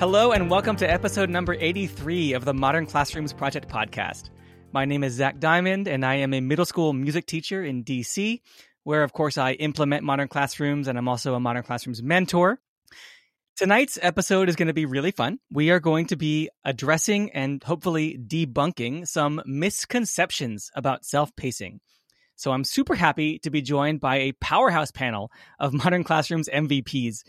Hello, and welcome to episode number 83 of the Modern Classrooms Project podcast. My name is Zach Diamond, and I am a middle school music teacher in DC, where, of course, I implement modern classrooms, and I'm also a modern classrooms mentor. Tonight's episode is going to be really fun. We are going to be addressing and hopefully debunking some misconceptions about self pacing. So I'm super happy to be joined by a powerhouse panel of Modern Classrooms MVPs.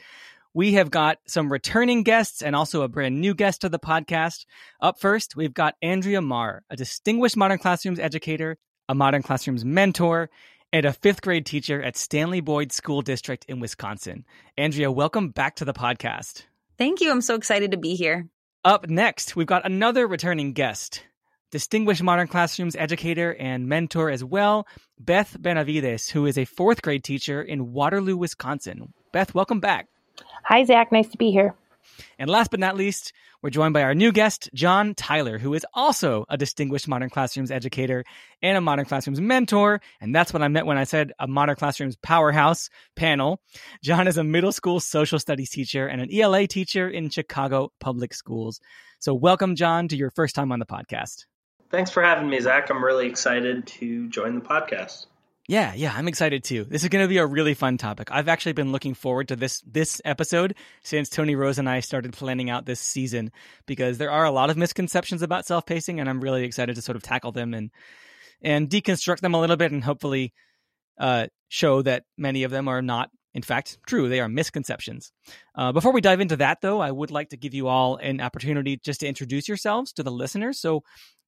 We have got some returning guests and also a brand new guest to the podcast. Up first, we've got Andrea Marr, a distinguished Modern Classrooms educator, a Modern Classrooms mentor, and a fifth grade teacher at Stanley Boyd School District in Wisconsin. Andrea, welcome back to the podcast. Thank you. I'm so excited to be here. Up next, we've got another returning guest, distinguished Modern Classrooms educator and mentor as well, Beth Benavides, who is a fourth grade teacher in Waterloo, Wisconsin. Beth, welcome back. Hi, Zach. Nice to be here. And last but not least, we're joined by our new guest, John Tyler, who is also a distinguished Modern Classrooms educator and a Modern Classrooms mentor. And that's what I meant when I said a Modern Classrooms powerhouse panel. John is a middle school social studies teacher and an ELA teacher in Chicago public schools. So, welcome, John, to your first time on the podcast. Thanks for having me, Zach. I'm really excited to join the podcast. Yeah, yeah, I'm excited too. This is going to be a really fun topic. I've actually been looking forward to this this episode since Tony Rose and I started planning out this season because there are a lot of misconceptions about self-pacing and I'm really excited to sort of tackle them and and deconstruct them a little bit and hopefully uh, show that many of them are not in fact true. They are misconceptions. Uh, before we dive into that though, I would like to give you all an opportunity just to introduce yourselves to the listeners. So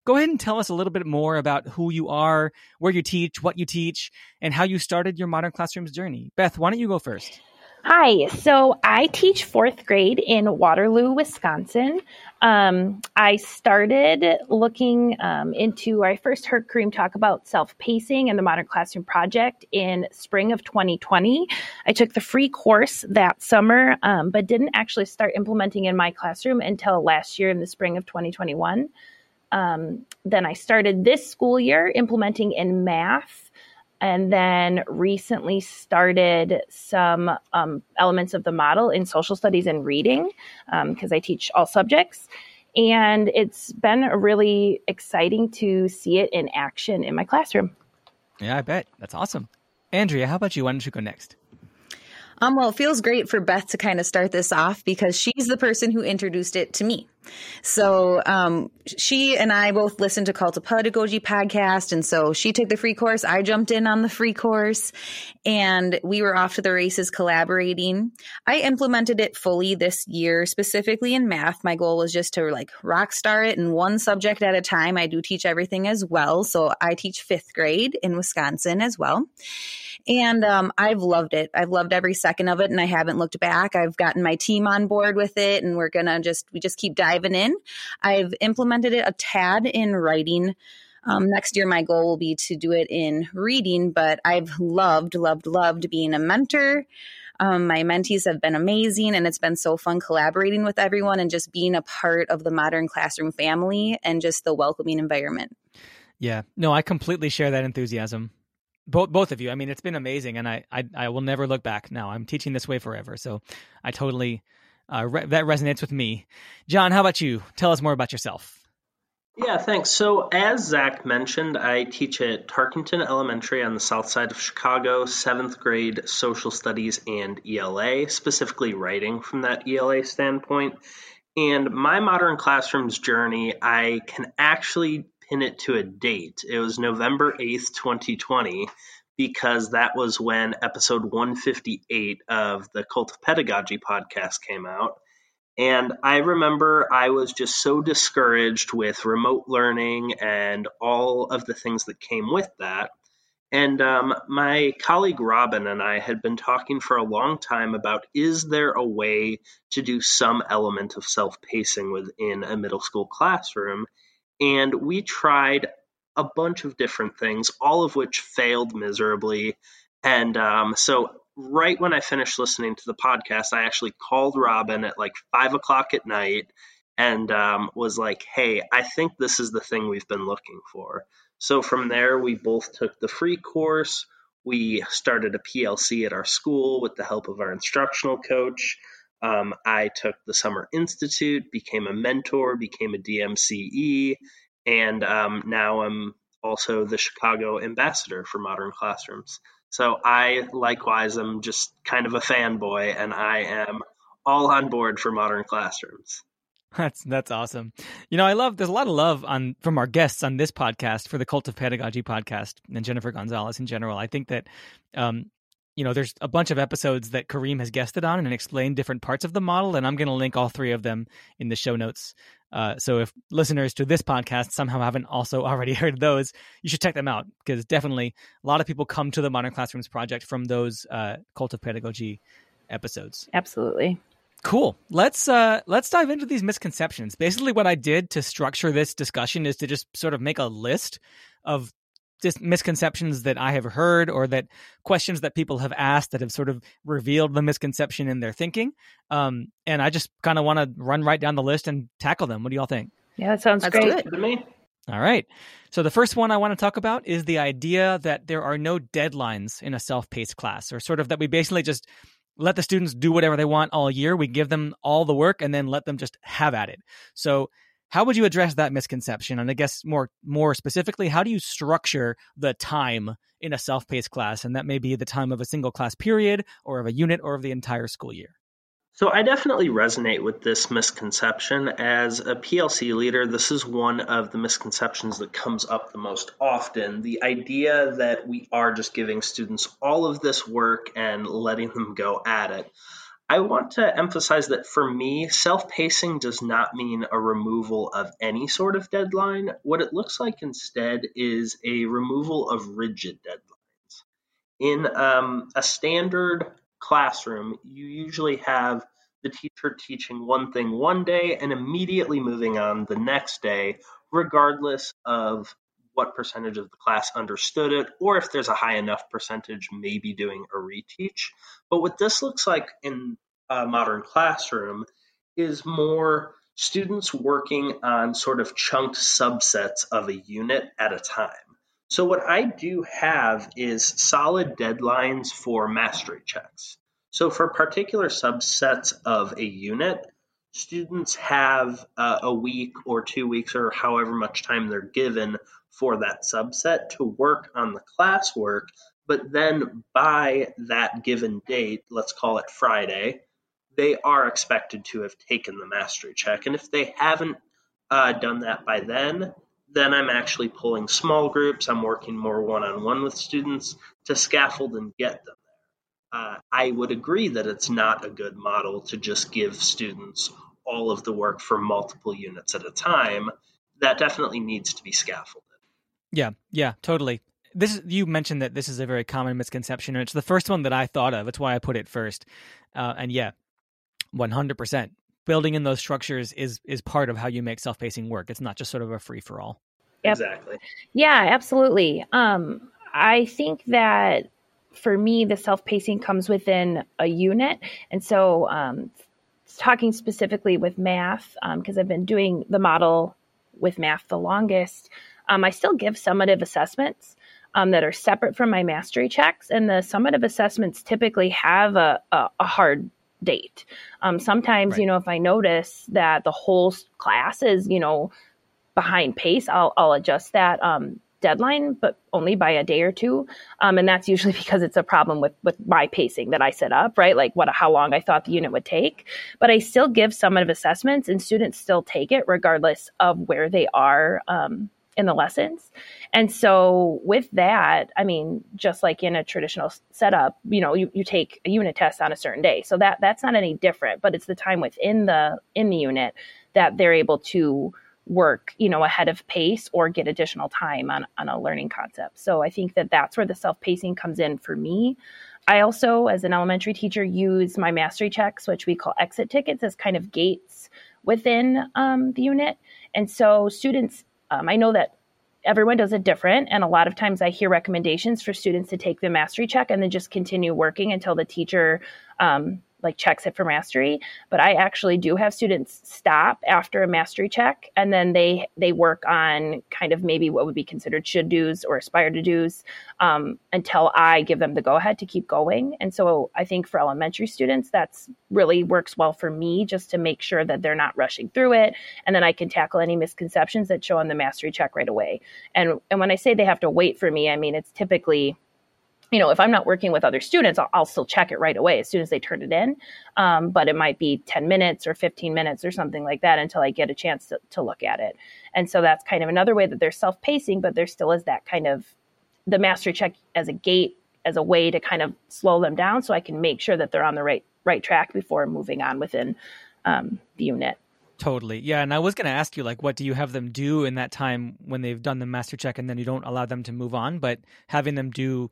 go ahead and tell us a little bit more about who you are, where you teach, what you teach, and how you started your modern classrooms journey. Beth, why don't you go first? Hi, so I teach fourth grade in Waterloo, Wisconsin. Um, I started looking um, into, I first heard Kareem talk about self pacing and the Modern Classroom Project in spring of 2020. I took the free course that summer, um, but didn't actually start implementing in my classroom until last year in the spring of 2021. Um, then I started this school year implementing in math, and then recently started some um, elements of the model in social studies and reading because um, I teach all subjects. And it's been really exciting to see it in action in my classroom. Yeah, I bet. That's awesome. Andrea, how about you? Why don't you go next? Um, well, it feels great for Beth to kind of start this off because she's the person who introduced it to me. So um, she and I both listened to Cult of Pedagogy podcast, and so she took the free course. I jumped in on the free course, and we were off to the races collaborating. I implemented it fully this year, specifically in math. My goal was just to like rock star it in one subject at a time. I do teach everything as well, so I teach fifth grade in Wisconsin as well. And um, I've loved it. I've loved every second of it, and I haven't looked back. I've gotten my team on board with it, and we're gonna just we just keep diving in. I've implemented it a tad in writing. Um, next year, my goal will be to do it in reading, but I've loved, loved, loved being a mentor. Um, my mentees have been amazing, and it's been so fun collaborating with everyone and just being a part of the modern classroom family and just the welcoming environment. Yeah, no, I completely share that enthusiasm both both of you. I mean, it's been amazing, and I I, I will never look back. Now I'm teaching this way forever, so I totally uh, re- that resonates with me. John, how about you? Tell us more about yourself. Yeah, thanks. So, as Zach mentioned, I teach at Tarkington Elementary on the south side of Chicago, seventh grade social studies and ELA, specifically writing from that ELA standpoint. And my modern classrooms journey, I can actually pin it to a date. It was November 8th, 2020, because that was when episode 158 of the Cult of Pedagogy podcast came out. And I remember I was just so discouraged with remote learning and all of the things that came with that. And um, my colleague Robin and I had been talking for a long time about is there a way to do some element of self pacing within a middle school classroom? And we tried a bunch of different things, all of which failed miserably. And um, so, right when I finished listening to the podcast, I actually called Robin at like five o'clock at night and um, was like, hey, I think this is the thing we've been looking for. So, from there, we both took the free course. We started a PLC at our school with the help of our instructional coach. Um, I took the Summer Institute, became a mentor, became a DMCE, and um, now I'm also the Chicago ambassador for Modern Classrooms. So I likewise am just kind of a fanboy, and I am all on board for Modern Classrooms. That's that's awesome. You know, I love there's a lot of love on from our guests on this podcast for the Cult of Pedagogy podcast and Jennifer Gonzalez in general. I think that um, you know, there's a bunch of episodes that Kareem has guested on and explained different parts of the model, and I'm going to link all three of them in the show notes. Uh, so if listeners to this podcast somehow haven't also already heard those, you should check them out because definitely a lot of people come to the Modern Classrooms project from those uh, Cult of Pedagogy episodes. Absolutely. Cool. Let's uh let's dive into these misconceptions. Basically what I did to structure this discussion is to just sort of make a list of just misconceptions that I have heard or that questions that people have asked that have sort of revealed the misconception in their thinking. Um, and I just kind of want to run right down the list and tackle them. What do y'all think? Yeah, that sounds That's great. To me. All right. So the first one I want to talk about is the idea that there are no deadlines in a self-paced class, or sort of that we basically just let the students do whatever they want all year. We give them all the work and then let them just have at it. So how would you address that misconception? And I guess more more specifically, how do you structure the time in a self-paced class? And that may be the time of a single class period or of a unit or of the entire school year. So I definitely resonate with this misconception. As a PLC leader, this is one of the misconceptions that comes up the most often. The idea that we are just giving students all of this work and letting them go at it. I want to emphasize that for me, self pacing does not mean a removal of any sort of deadline. What it looks like instead is a removal of rigid deadlines. In um, a standard classroom, you usually have the teacher teaching one thing one day and immediately moving on the next day, regardless of what percentage of the class understood it, or if there's a high enough percentage, maybe doing a reteach. But what this looks like in a modern classroom is more students working on sort of chunked subsets of a unit at a time. So, what I do have is solid deadlines for mastery checks. So, for particular subsets of a unit, students have uh, a week or two weeks or however much time they're given for that subset to work on the classwork. But then by that given date, let's call it Friday, they are expected to have taken the mastery check. And if they haven't uh, done that by then, then I'm actually pulling small groups. I'm working more one on one with students to scaffold and get them there. Uh, I would agree that it's not a good model to just give students all of the work for multiple units at a time. That definitely needs to be scaffolded. Yeah, yeah, totally. This you mentioned that this is a very common misconception, and it's the first one that I thought of. It's why I put it first. Uh, and yeah, one hundred percent. Building in those structures is is part of how you make self pacing work. It's not just sort of a free for all. Yep. Exactly. Yeah, absolutely. Um, I think that for me, the self pacing comes within a unit, and so um, talking specifically with math because um, I've been doing the model with math the longest. Um, I still give summative assessments. Um, that are separate from my mastery checks. And the summative assessments typically have a, a, a hard date. Um, sometimes, right. you know, if I notice that the whole class is, you know, behind pace, I'll, I'll adjust that um, deadline, but only by a day or two. Um, and that's usually because it's a problem with, with my pacing that I set up, right? Like what, how long I thought the unit would take. But I still give summative assessments and students still take it regardless of where they are um, in the lessons. And so with that, I mean, just like in a traditional setup, you know, you, you take a unit test on a certain day. So that that's not any different, but it's the time within the in the unit that they're able to work, you know, ahead of pace or get additional time on on a learning concept. So I think that that's where the self-pacing comes in for me. I also, as an elementary teacher, use my mastery checks, which we call exit tickets, as kind of gates within um, the unit. And so students um, I know that everyone does it different. And a lot of times I hear recommendations for students to take the mastery check and then just continue working until the teacher um, like checks it for mastery but i actually do have students stop after a mastery check and then they they work on kind of maybe what would be considered should do's or aspire to do's um, until i give them the go ahead to keep going. And so i think for elementary students that's really works well for me just to make sure that they're not rushing through it and then i can tackle any misconceptions that show on the mastery check right away. And and when i say they have to wait for me i mean it's typically you know, if I'm not working with other students, I'll, I'll, still check it right away as soon as they turn it in. Um, but it might be 10 minutes or 15 minutes or something like that until I get a chance to, to look at it. And so that's kind of another way that they're self pacing, but there still is that kind of the mastery check as a gate, as a way to kind of slow them down so I can make sure that they're on the right right track before moving on within um, the unit. Totally. Yeah. And I was going to ask you, like, what do you have them do in that time when they've done the master check and then you don't allow them to move on? But having them do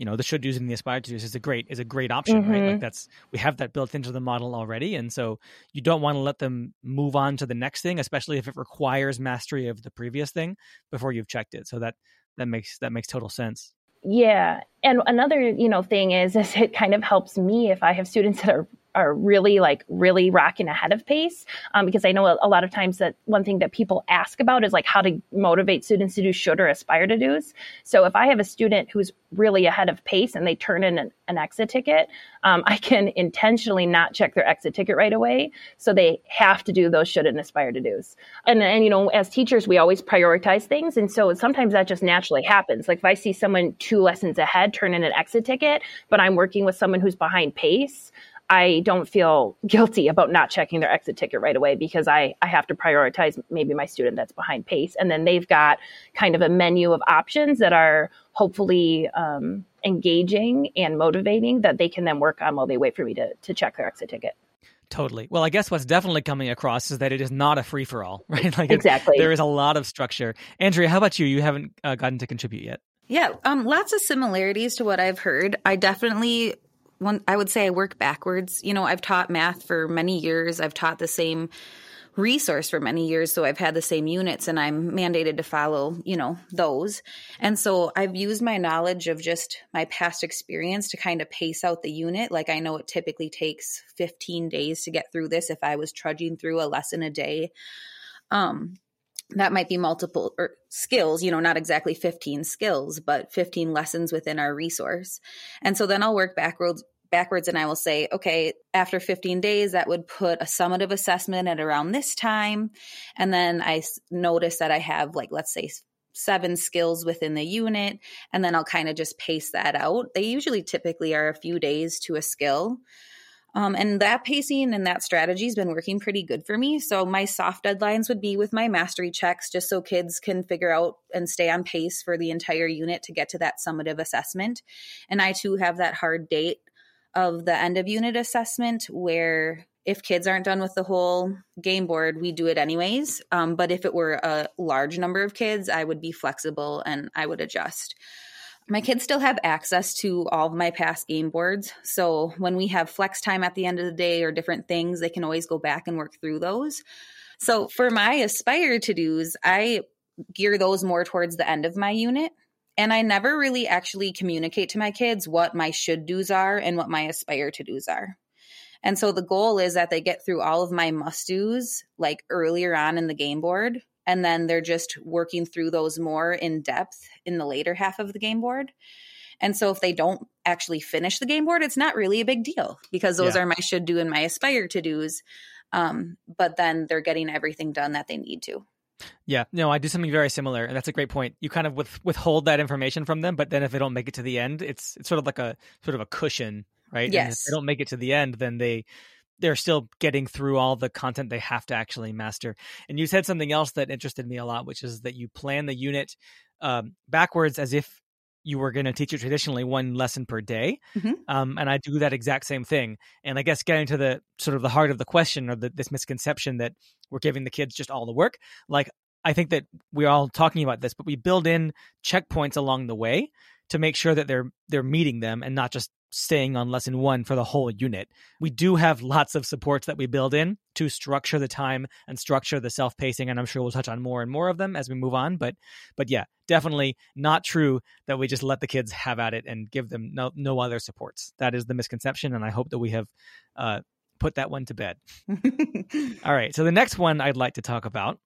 you know the should do's and the aspire to do's is a great is a great option mm-hmm. right like mm-hmm. that's we have that built into the model already and so you don't want to let them move on to the next thing especially if it requires mastery of the previous thing before you've checked it so that that makes that makes total sense yeah and another you know thing is is it kind of helps me if i have students that are are really like really rocking ahead of pace um, because i know a, a, lot of times that one thing that people ask about is like how to motivate students to do should or aspire to do's. So if i have a student who's really ahead of pace and they turn in an, an exit ticket um, i can intentionally not check their exit ticket right away. So they have to do those should and aspire to do's. And, and you know as teachers we always prioritize things. And so sometimes that just naturally happens. Like if i see someone two lessons ahead turn in an exit ticket but i'm working with someone who's behind pace I don't feel guilty about not checking their exit ticket right away because I, I have to prioritize maybe my student that's behind pace. And then they've got kind of a menu of options that are hopefully um, engaging and motivating that they can then work on while they wait for me to, to check their exit ticket. Totally. Well, I guess what's definitely coming across is that it is not a free for all, right? Like exactly. there is a lot of structure. Andrea, how about you? You haven't uh, gotten to contribute yet. Yeah, um, lots of similarities to what I've heard. I definitely one I would say I work backwards. You know, I've taught math for many years. I've taught the same resource for many years so i've had the same units and i'm mandated to follow you know those and so i've used my knowledge of just my past experience to kind of pace out the unit like i know it typically takes 15 days to get through this if i was trudging through a lesson a day um that might be multiple or skills, you know, not exactly 15 skills, but 15 lessons within our resource. And so then I'll work backwards backwards and I will say, okay, after 15 days, that would put a summative assessment at around this time. And then I notice that I have like, let's say seven skills within the unit. And then I'll kind of just pace that out. They usually typically are a few days to a skill. Um, and that pacing and that strategy has been working pretty good for me. So my soft deadlines would be with my mastery checks, just so kids can figure out and stay on pace for the entire unit to get to that summative assessment. And I too have that hard date of the end of unit assessment where if kids aren't done with the whole game board, we do it anyways. Um, but if it were a large number of kids, I would be flexible and I would adjust my kids still have access to all of my past game boards. So when we have flex time at the end of the day or different things, they can always go back and work through those. So for my aspire to do's, I gear those more towards the end of my unit. And I never really actually communicate to my kids what my should do's are and what my aspire to do's are. And so the goal is that they get through all of my must do's like earlier on in the game board and then they're just working through those more in depth in the later half of the game board. And so if they don't actually finish the game board, it's not really a big deal because those yeah. are my should do and my aspire to do's. Um, but then they're getting everything done that they need to. Yeah, no, I do something very similar, and that's a great point. You kind of with, withhold that information from them, but then if they don't make it to the end, it's it's sort of like a sort of a cushion, right? Yes. And if they don't make it to the end, then they they're still getting through all the content they have to actually master. And you said something else that interested me a lot, which is that you plan the unit um, backwards as if you were going to teach it traditionally one lesson per day. Mm-hmm. Um, and I do that exact same thing. And I guess getting to the sort of the heart of the question or the, this misconception that we're giving the kids just all the work, like I think that we're all talking about this, but we build in checkpoints along the way to make sure that they're they're meeting them and not just staying on lesson one for the whole unit. We do have lots of supports that we build in to structure the time and structure the self pacing, and I'm sure we'll touch on more and more of them as we move on. But but yeah, definitely not true that we just let the kids have at it and give them no no other supports. That is the misconception, and I hope that we have uh, put that one to bed. All right, so the next one I'd like to talk about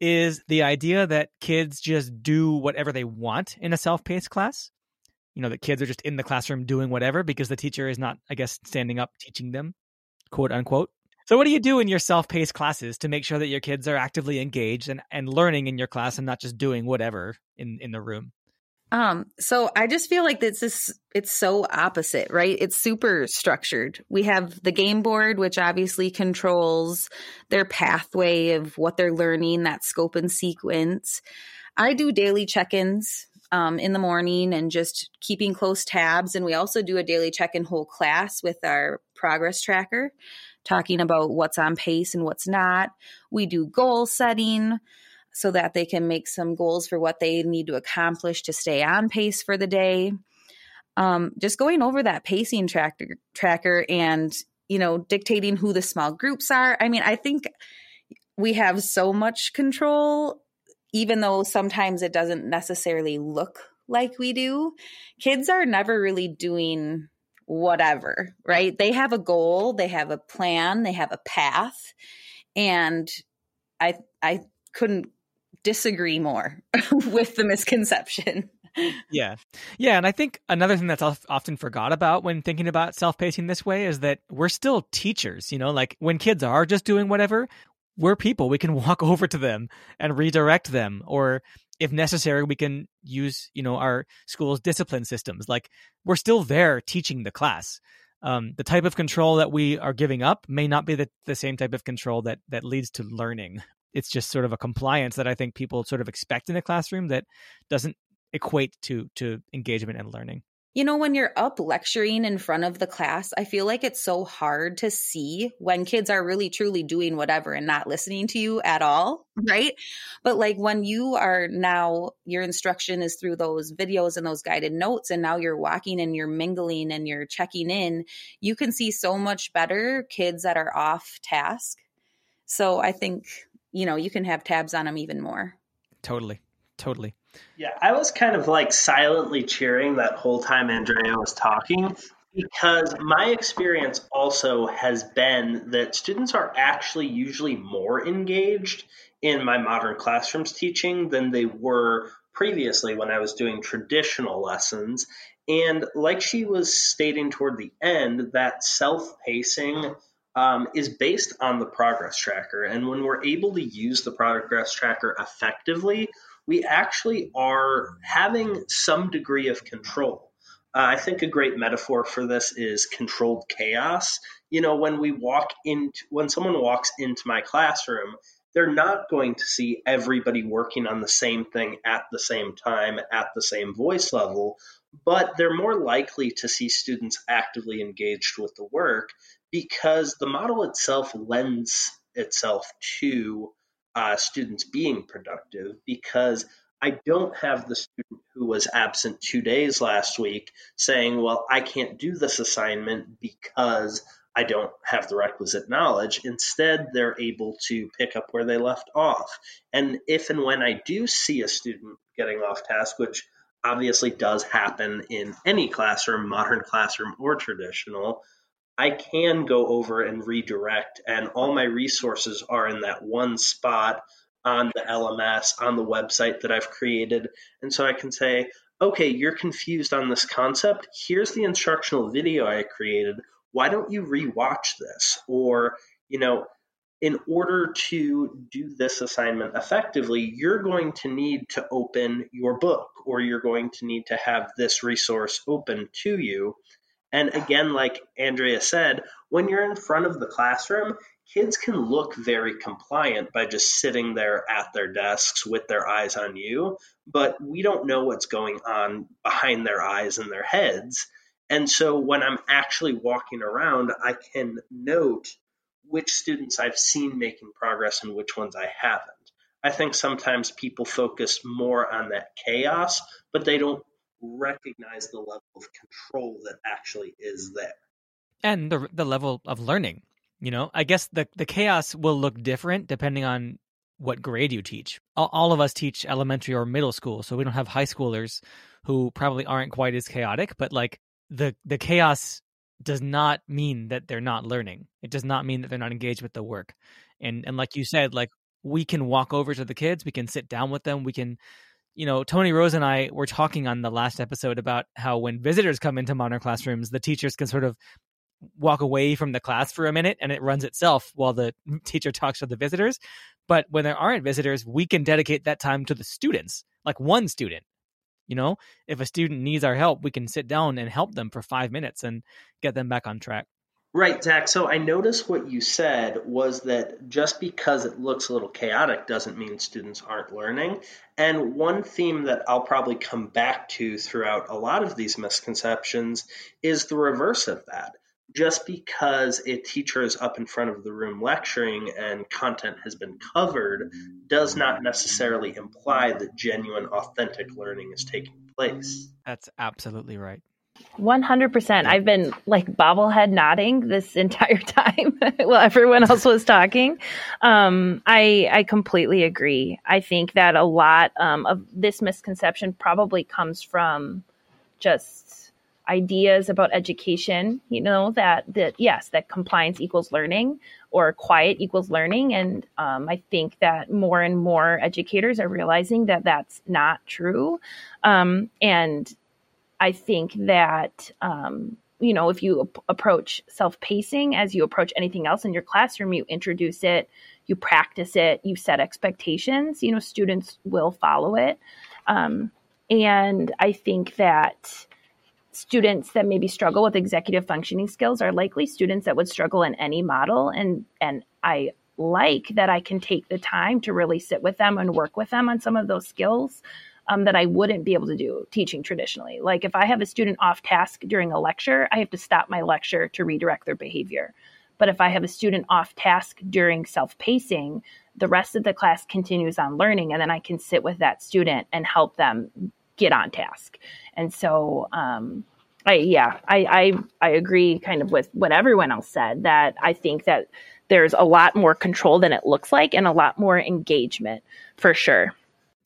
is the idea that kids just do whatever they want in a self paced class you know, that kids are just in the classroom doing whatever because the teacher is not, I guess, standing up teaching them, quote unquote. So, what do you do in your self paced classes to make sure that your kids are actively engaged and, and learning in your class and not just doing whatever in, in the room? Um, so I just feel like this is it's so opposite, right? It's super structured. We have the game board, which obviously controls their pathway of what they're learning, that scope and sequence. I do daily check-ins um, in the morning and just keeping close tabs. And we also do a daily check in whole class with our progress tracker, talking about what's on pace and what's not. We do goal setting so that they can make some goals for what they need to accomplish to stay on pace for the day. Um, just going over that pacing tracker tracker and you know dictating who the small groups are. I mean, I think we have so much control even though sometimes it doesn't necessarily look like we do, kids are never really doing whatever, right? They have a goal, they have a plan, they have a path. And I I couldn't disagree more with the misconception. yeah. Yeah. And I think another thing that's often forgot about when thinking about self pacing this way is that we're still teachers. You know, like when kids are just doing whatever, we're people. We can walk over to them and redirect them, or if necessary, we can use you know our school's discipline systems. Like we're still there teaching the class. Um, the type of control that we are giving up may not be the, the same type of control that that leads to learning. It's just sort of a compliance that I think people sort of expect in a classroom that doesn't equate to to engagement and learning. You know, when you're up lecturing in front of the class, I feel like it's so hard to see when kids are really truly doing whatever and not listening to you at all, right? But like when you are now, your instruction is through those videos and those guided notes, and now you're walking and you're mingling and you're checking in, you can see so much better kids that are off task. So I think, you know, you can have tabs on them even more. Totally. Totally. Yeah, I was kind of like silently cheering that whole time Andrea was talking because my experience also has been that students are actually usually more engaged in my modern classrooms teaching than they were previously when I was doing traditional lessons. And like she was stating toward the end, that self pacing um, is based on the progress tracker. And when we're able to use the progress tracker effectively, we actually are having some degree of control. Uh, I think a great metaphor for this is controlled chaos. You know, when we walk into, when someone walks into my classroom, they're not going to see everybody working on the same thing at the same time at the same voice level, but they're more likely to see students actively engaged with the work because the model itself lends itself to uh, students being productive because I don't have the student who was absent two days last week saying, Well, I can't do this assignment because I don't have the requisite knowledge. Instead, they're able to pick up where they left off. And if and when I do see a student getting off task, which obviously does happen in any classroom, modern classroom or traditional, I can go over and redirect, and all my resources are in that one spot on the LMS, on the website that I've created. And so I can say, okay, you're confused on this concept. Here's the instructional video I created. Why don't you rewatch this? Or, you know, in order to do this assignment effectively, you're going to need to open your book or you're going to need to have this resource open to you. And again, like Andrea said, when you're in front of the classroom, kids can look very compliant by just sitting there at their desks with their eyes on you, but we don't know what's going on behind their eyes and their heads. And so when I'm actually walking around, I can note which students I've seen making progress and which ones I haven't. I think sometimes people focus more on that chaos, but they don't recognize the level of control that actually is there. And the the level of learning. You know, I guess the the chaos will look different depending on what grade you teach. All, of us teach elementary or middle school, so we don't have high schoolers who probably aren't quite as chaotic, but like the the chaos does not mean that they're not learning. It does not mean that they're not engaged with the work. And and like you said, like we can walk over to the kids, we can sit down with them, we can you know, Tony Rose and I were talking on the last episode about how when visitors come into modern classrooms, the teachers can sort of walk away from the class for a minute and it runs itself while the teacher talks to the visitors. But when there aren't visitors, we can dedicate that time to the students, like one student. You know, if a student needs our help, we can sit down and help them for five minutes and get them back on track. Right, Zach. So I noticed what you said was that just because it looks a little chaotic doesn't mean students aren't learning. And one theme that I'll probably come back to throughout a lot of these misconceptions is the reverse of that just because a teacher is up in front of the room lecturing and content has been covered does not necessarily imply that genuine, authentic learning is taking place. That's absolutely right. 100%. I've been like bobblehead nodding this entire time while everyone else was talking. Um, I, I completely agree. I think that a lot um, of this misconception probably comes from just ideas about education you know that that yes that compliance equals learning or quiet equals learning and um, i think that more and more educators are realizing that that's not true um, and i think that um, you know if you ap- approach self-pacing as you approach anything else in your classroom you introduce it you practice it you set expectations you know students will follow it. Um, and i think that students that maybe struggle with executive functioning skills are likely students that would struggle in any model and and I like that I can take the time to really sit with them and work with them on some of those skills um, that I wouldn't be able to do teaching traditionally. Like if I have a student off task during a lecture, I have to stop my lecture to redirect their behavior. But if I have a student off task during self pacing, the rest of the class continues on learning, and then I can sit with that student and help them get on task. And so, um, I yeah, I, I I agree kind of with what everyone else said that I think that there's a lot more control than it looks like and a lot more engagement for sure.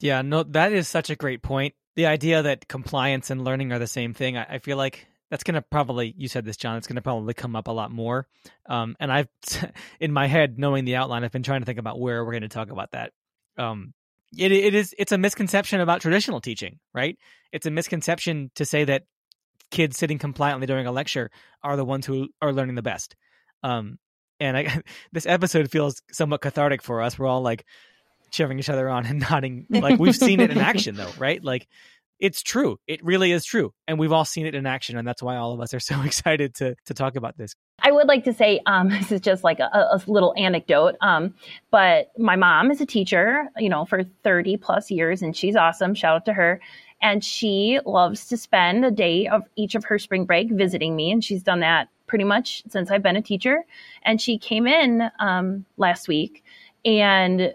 Yeah, no, that is such a great point. The idea that compliance and learning are the same thing, I, I feel like that's going to probably, you said this, John, it's going to probably come up a lot more. Um, and I've, in my head, knowing the outline, I've been trying to think about where we're going to talk about that. Um, it, it is it's a misconception about traditional teaching, right? It's a misconception to say that kids sitting compliantly during a lecture are the ones who are learning the best. Um, and I, this episode feels somewhat cathartic for us. We're all like cheering each other on and nodding, like we've seen it in action, though, right? Like it's true. It really is true, and we've all seen it in action, and that's why all of us are so excited to to talk about this. I would like to say um, this is just like a, a little anecdote, um, but my mom is a teacher, you know, for 30 plus years, and she's awesome. Shout out to her. And she loves to spend a day of each of her spring break visiting me, and she's done that pretty much since I've been a teacher. And she came in um, last week, and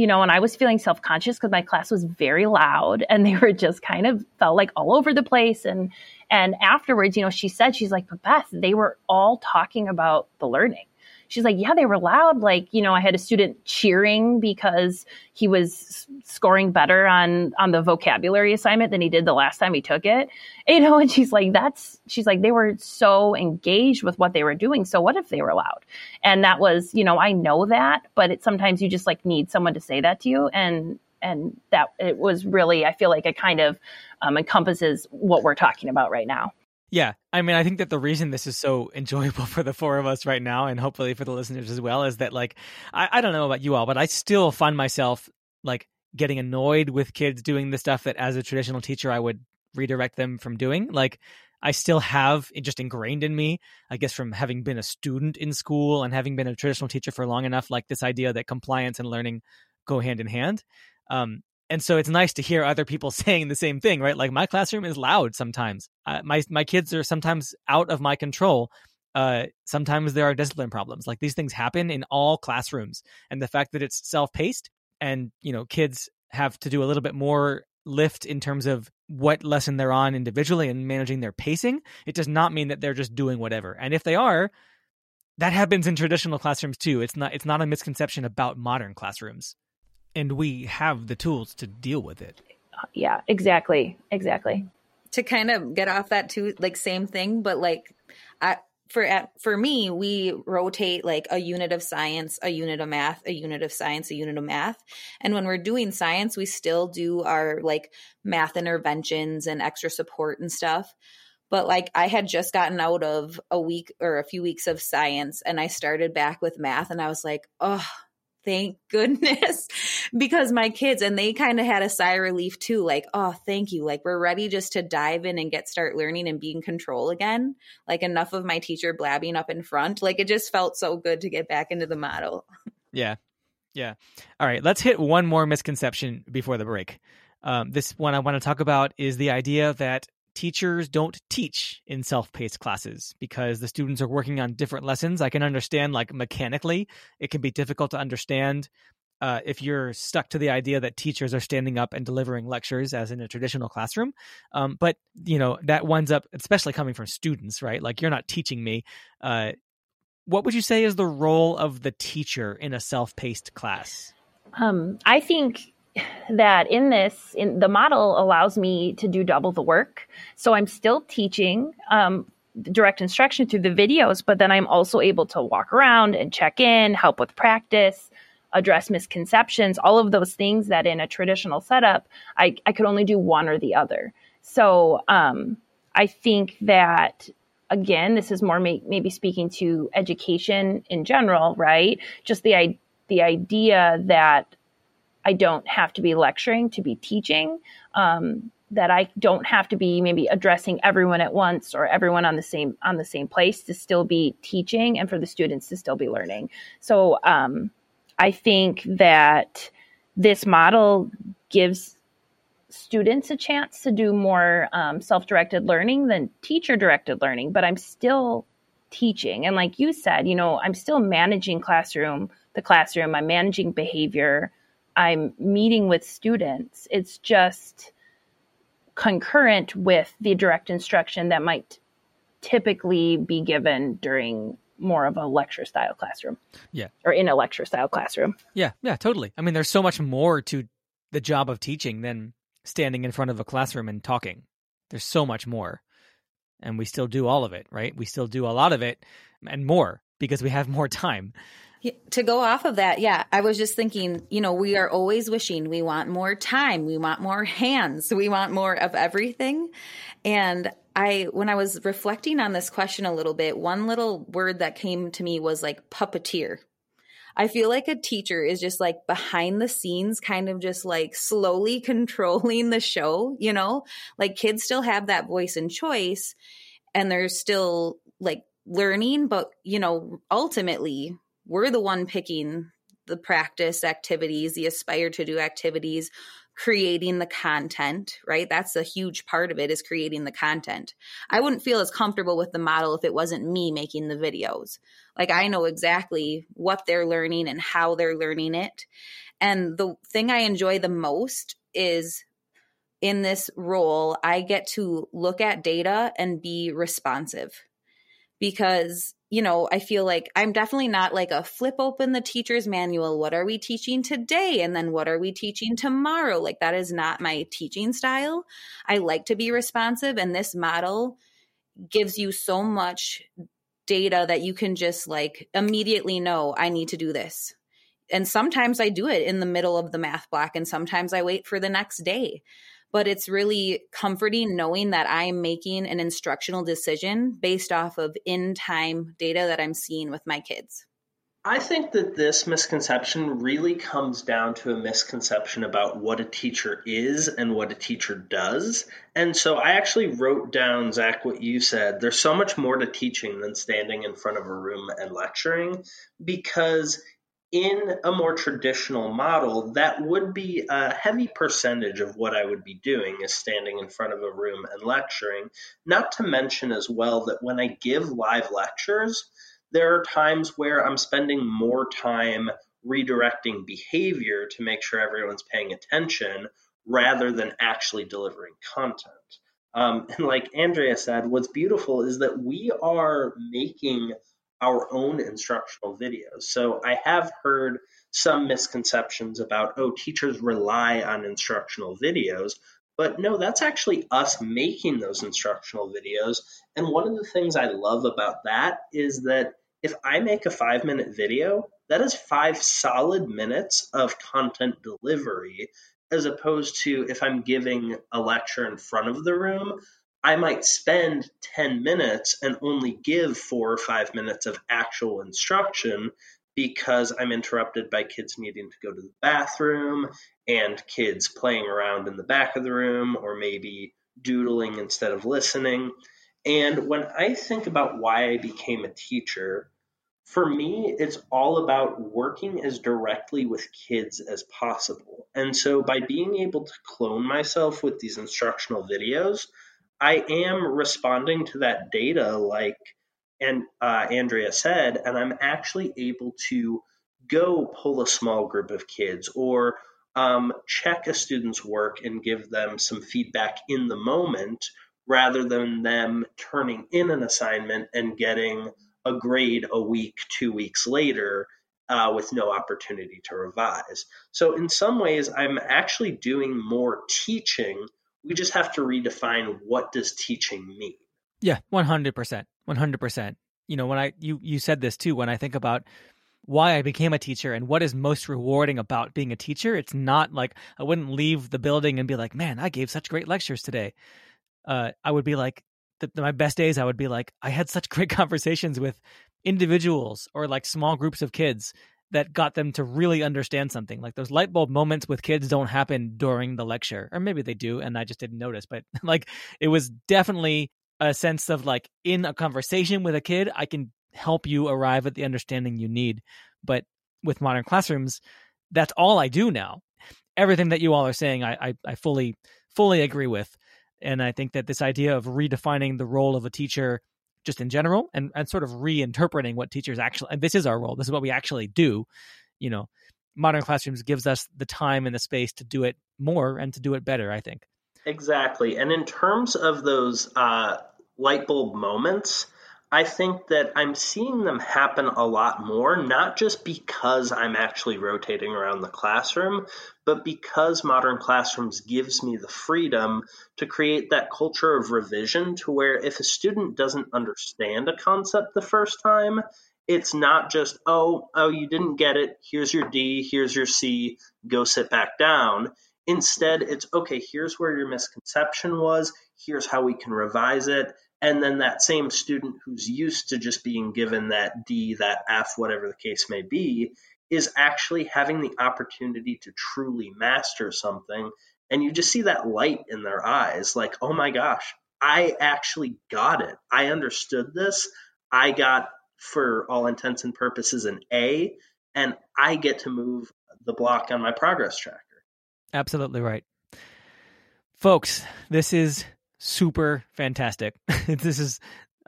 you know, and I was feeling self conscious because my class was very loud, and they were just kind of felt like all over the place, and and afterwards, you know, she said, she's like, but Beth, they were all talking about the learning. She's like, yeah, they were loud. Like, you know, I had a student cheering because he was scoring better on on the vocabulary assignment than he did the last time he took it. You know, and she's like, that's she's like, they were so engaged with what they were doing. So what if they were loud? And that was, you know, I know that, but it sometimes you just like need someone to say that to you. And and that it was really i feel like it kind of um, encompasses what we're talking about right now yeah i mean i think that the reason this is so enjoyable for the four of us right now and hopefully for the listeners as well is that like i, I don't know about you all but i still find myself like getting annoyed with kids doing the stuff that as a traditional teacher i would redirect them from doing like I still have it just ingrained in me, I guess, from having been a student in school and having been a traditional teacher for long enough, like this idea that compliance and learning go hand in hand. Um, and so it's nice to hear other people saying the same thing, right? Like my classroom is loud sometimes. My my kids are sometimes out of my control. Uh, sometimes there are discipline problems. Like these things happen in all classrooms, and the fact that it's self paced and you know kids have to do a little bit more lift in terms of what lesson they're on individually and managing their pacing. It does not mean that they're just doing whatever. And if they are, that happens in traditional classrooms too. It's not it's not a misconception about modern classrooms. And we have the tools to deal with it. Yeah, exactly. Exactly. To kind of get off that too like same thing, but like I for at, for me, we rotate like a unit of science, a unit of math, a unit of science, a unit of math. And when we're doing science, we still do our like math interventions and extra support and stuff. But like I had just gotten out of a week or a few weeks of science and I started back with math and I was like, "Oh, thank goodness because my kids and they kind of had a sigh of relief too like oh thank you. Like we're ready just to dive in and get start learning and be in control again. Like enough of my teacher blabbing up in front. Like it just felt so good to get back into the model. Yeah. Yeah. All right let's hit one more misconception before the break. Um, this one i want to talk about is the idea that teachers don't teach in self-paced classes because the students are working on different lessons. I can understand like mechanically, it can be difficult to understand uh, if you're stuck to the idea that teachers are standing up and delivering lectures as in a traditional classroom. Um, but you know that winds up, especially coming from students, right? Like you're not teaching me. Uh, what would you say is the role of the teacher in a self-paced class? Um, I think that in this, in the model allows me to do double the work. So I'm still teaching um, direct instruction through the videos, but then I'm also able to walk around and check in, help with practice, address misconceptions, all of those things that in a traditional setup, I, I could only do one or the other. So um, I think that again, this is more may- maybe speaking to education in general, right? Just the the idea that I don't have to be lecturing to be teaching. Um, that I don't have to be maybe addressing everyone at once or everyone on the same on the same place to still be teaching and for the students to still be learning. So um, I think that this model gives students a chance to do more um, self-directed learning than teacher-directed learning, but I'm still teaching. And like you said, you know, I'm still managing classroom, the classroom. I'm managing behavior. I'm meeting with students. It's just concurrent with the direct instruction that might typically be given during more of a lecture style classroom. Yeah. Or in a lecture style classroom. Yeah, yeah, totally. I mean, there's so much more to the job of teaching than standing in front of a classroom and talking. There's so much more. And we still do all of it, right? We still do a lot of it and more because we have more time to go off of that, yeah, I was just thinking, you know, we are always wishing we want more time, we want more hands, we want more of everything. And I, when I was reflecting on this question a little bit, one little word that came to me was like puppeteer. I feel like a teacher is just like behind the scenes, kind of just like slowly controlling the show, you know? Like kids still have that voice and choice, and they're still like learning, but, you know, ultimately, we're the one picking the practice activities, the aspire to do activities, creating the content, right? That's a huge part of it is creating the content. I wouldn't feel as comfortable with the model if it wasn't me making the videos. Like I know exactly what they're learning and how they're learning it. And the thing I enjoy the most is in this role, I get to look at data and be responsive because you know, I feel like I'm definitely not like a flip open the teacher's manual. What are we teaching today? And then what are we teaching tomorrow? Like, that is not my teaching style. I like to be responsive, and this model gives you so much data that you can just like immediately know I need to do this. And sometimes I do it in the middle of the math block, and sometimes I wait for the next day but it's really comforting knowing that I'm making an instructional decision based off of in time data that I'm seeing with my kids. I think that this misconception really comes down to a misconception about what a teacher is and what a teacher does. And so I actually wrote down, Zach, what you said. There's so much more to teaching than standing in front of a room and lecturing because in a more traditional model, that would be a heavy percentage of what I would be doing is standing in front of a room and lecturing. Not to mention as well that when I give live lectures, there are times where I'm spending more time redirecting behavior to make sure everyone's paying attention rather than actually delivering content. Um, and like Andrea said, what's beautiful is that we are making our own instructional videos. So I have heard some misconceptions about, oh, teachers rely on instructional videos. But no, that's actually us making those instructional videos. And one of the things I love about that is that if I make a five minute video, that is five solid minutes of content delivery, as opposed to if I'm giving a lecture in front of the room, I might spend 10 minutes and only give four or five minutes of actual instruction because I'm interrupted by kids needing to go to the bathroom and kids playing around in the back of the room or maybe doodling instead of listening. And when I think about why I became a teacher, for me, it's all about working as directly with kids as possible. And so by being able to clone myself with these instructional videos, I am responding to that data like and uh, Andrea said, and I'm actually able to go pull a small group of kids or um, check a student's work and give them some feedback in the moment rather than them turning in an assignment and getting a grade a week, two weeks later uh, with no opportunity to revise. So, in some ways, I'm actually doing more teaching. We just have to redefine what does teaching mean. Yeah, 100%. 100%. You know, when I you you said this too when I think about why I became a teacher and what is most rewarding about being a teacher, it's not like I wouldn't leave the building and be like, "Man, I gave such great lectures today." Uh, I would be like, the, my best days, I would be like, I had such great conversations with individuals or like small groups of kids that got them to really understand something. Like those light bulb moments with kids don't happen during the lecture, or maybe they do, and I just didn't notice. But like, it was definitely a sense of like in a conversation with a kid, I can help you arrive at the understanding you need. But with modern classrooms, that's all I do now. Everything that you all are saying, I, I, I fully fully agree with. And I think that this idea of redefining the role of a teacher just in general and, and sort of reinterpreting what teachers actually and this is our role, this is what we actually do, you know, modern classrooms gives us the time and the space to do it more and to do it better, I think. Exactly. And in terms of those uh, light bulb moments, I think that I'm seeing them happen a lot more, not just because I'm actually rotating around the classroom, but because modern classrooms gives me the freedom to create that culture of revision to where if a student doesn't understand a concept the first time, it's not just, oh, oh, you didn't get it. Here's your D, here's your C, go sit back down. Instead, it's okay, here's where your misconception was, here's how we can revise it and then that same student who's used to just being given that D, that F, whatever the case may be, is actually having the opportunity to truly master something. And you just see that light in their eyes like, oh my gosh, I actually got it. I understood this. I got, for all intents and purposes, an A, and I get to move the block on my progress tracker. Absolutely right. Folks, this is super fantastic. this is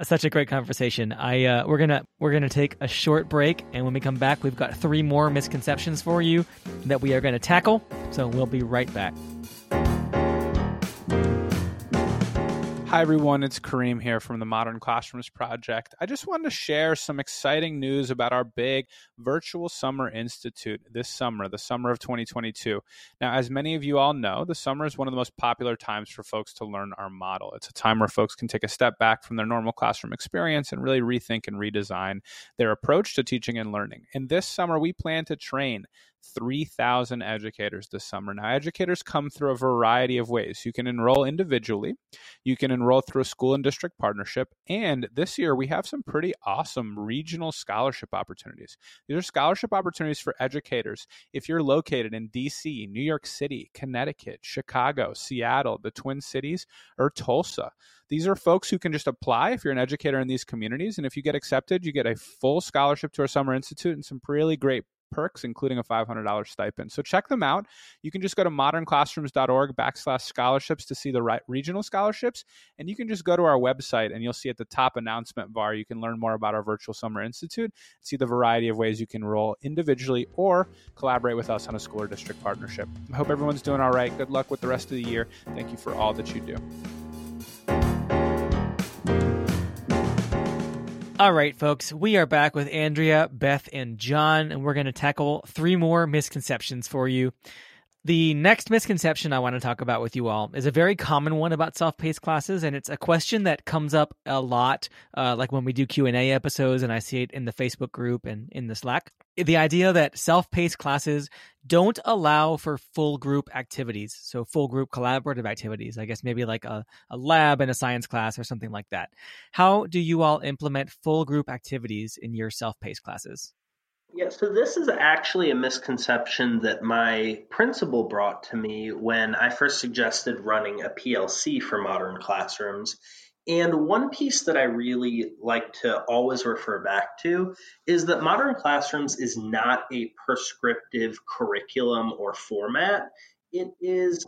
such a great conversation. I uh, we're gonna we're gonna take a short break, and when we come back, we've got three more misconceptions for you that we are to tackle. So we'll be right back. Hi, everyone. It's Kareem here from the Modern Classrooms Project. I just wanted to share some exciting news about our big virtual summer institute this summer, the summer of 2022. Now, as many of you all know, the summer is one of the most popular times for folks to learn our model. It's a time where folks can take a step back from their normal classroom experience and really rethink and redesign their approach to teaching and learning. And this summer, we plan to train 3,000 educators this summer. Now, educators come through a variety of ways. You can enroll individually, you can enroll through a school and district partnership, and this year we have some pretty awesome regional scholarship opportunities. These are scholarship opportunities for educators if you're located in DC, New York City, Connecticut, Chicago, Seattle, the Twin Cities, or Tulsa. These are folks who can just apply if you're an educator in these communities. And if you get accepted, you get a full scholarship to our Summer Institute and some really great perks, including a $500 stipend. So check them out. You can just go to modernclassrooms.org backslash scholarships to see the right regional scholarships. And you can just go to our website and you'll see at the top announcement bar, you can learn more about our Virtual Summer Institute, see the variety of ways you can enroll individually or collaborate with us on a school or district partnership. I hope everyone's doing all right. Good luck with the rest of the year. Thank you for all that you do. All right, folks, we are back with Andrea, Beth, and John, and we're going to tackle three more misconceptions for you. The next misconception I want to talk about with you all is a very common one about self-paced classes, and it's a question that comes up a lot, uh, like when we do Q and A episodes, and I see it in the Facebook group and in the Slack. The idea that self-paced classes don't allow for full group activities, so full group collaborative activities. I guess maybe like a, a lab in a science class or something like that. How do you all implement full group activities in your self-paced classes? Yeah, so this is actually a misconception that my principal brought to me when I first suggested running a PLC for modern classrooms. And one piece that I really like to always refer back to is that modern classrooms is not a prescriptive curriculum or format. It is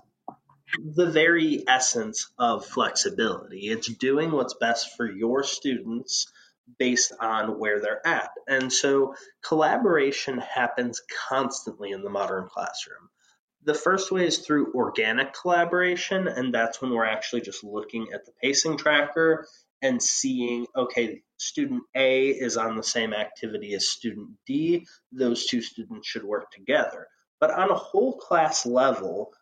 the very essence of flexibility. It's doing what's best for your students based on where they're at. And so collaboration happens constantly in the modern classroom. The first way is through organic collaboration, and that's when we're actually just looking at the pacing tracker and seeing, okay, student A is on the same activity as student D. Those two students should work together. But on a whole class level,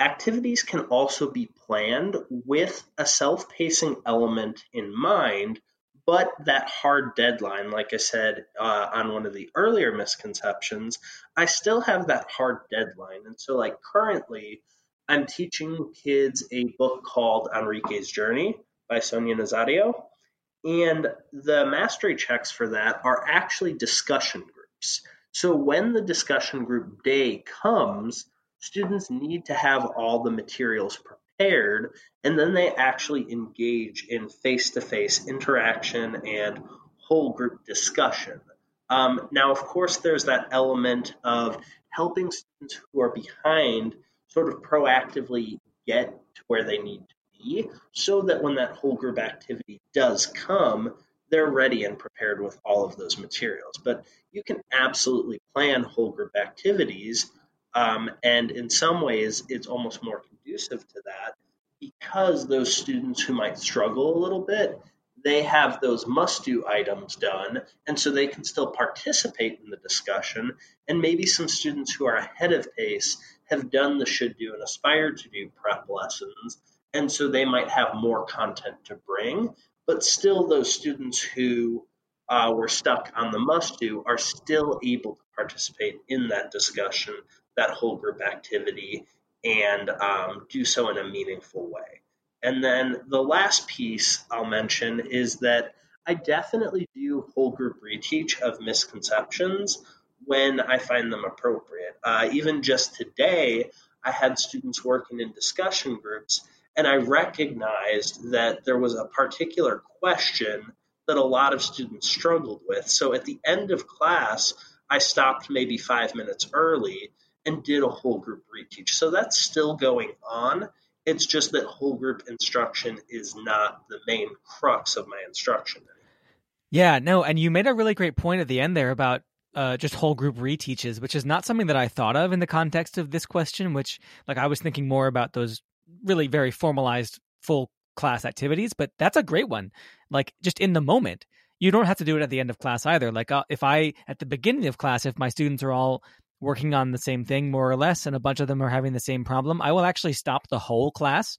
activities can also be planned with a self pacing element in mind but that hard deadline, like I said uh, on one of the earlier misconceptions, I still have that hard deadline. And so, like, currently, I'm teaching kids a book called Enrique's Journey by Sonia Nazario. And the mastery checks for that are actually discussion groups. So when the discussion group day comes, students need to have all the materials prepared and then they actually engage in face-to-face interaction and whole group discussion. Um, now, of course, there's that element of helping students who are behind sort of proactively get to where they need to be so that when that whole group activity does come, they're ready and prepared with all of those materials. But you can absolutely plan whole group activities um, and in some ways, it's almost more conducive to that because those students who might struggle a little bit, they have those must do items done. And so they can still participate in the discussion. And maybe some students who are ahead of pace have done the should do and aspire to do prep lessons. And so they might have more content to bring. But still, those students who uh, were stuck on the must do are still able to participate in that discussion that whole group activity and um, do so in a meaningful way. And then the last piece I'll mention is that I definitely do whole group reteach of misconceptions when I find them appropriate. Uh, even just today, I had students working in discussion groups, and I recognized that there was a particular question that a lot of students struggled with. So at the end of class, I stopped maybe five minutes early and did a whole group reteach. So that's still going on. It's just that whole group instruction is not the main crux of my instruction. Yeah, no, and you made a really great point at the end there about uh, just whole group reteaches, which is not something that I thought of in the context of this question. Which, like, I was thinking more about those really very formalized full class activities, but that's a great one. Like, just in the moment, you don't have to do it at the end of class either. Like, uh, if I at the beginning of class, if my students are all working on the same thing more or less and a bunch of them are having the same problem, I will actually stop the whole class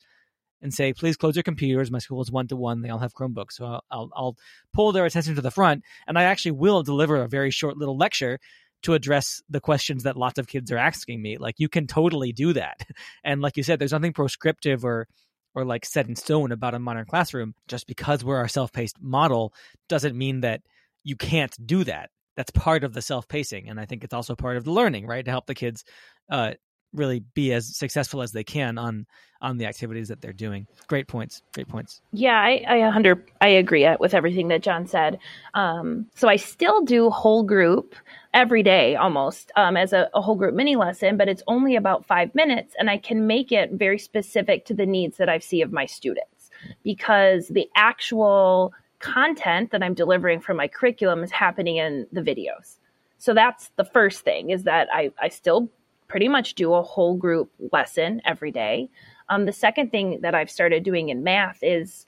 and say, please close your computers. My school is one to one. They all have Chromebooks. So I'll, I'll, I'll, pull their attention to the front and I actually will deliver a very short little lecture to address the questions that lots of kids are asking me. Like you can totally do that. And like you said, there's nothing proscriptive or, or like set in stone about a modern classroom. Just because we're our self-paced model doesn't mean that you can't do that that's part of the self pacing, and I think it's also part of the learning, right? To help the kids uh, really be as successful as they can on on the activities that they're doing. Great points. Great points. Yeah, I I hundred I agree with everything that John said. Um, so I still do whole group every day almost um, as a, a whole group mini lesson, but it's only about five minutes, and I can make it very specific to the needs that I see of my students because the actual content that I'm delivering from my curriculum is happening in the videos. So that's the first thing is that I, I still pretty much do a whole group lesson every day. Um, the second thing that I've started doing in math is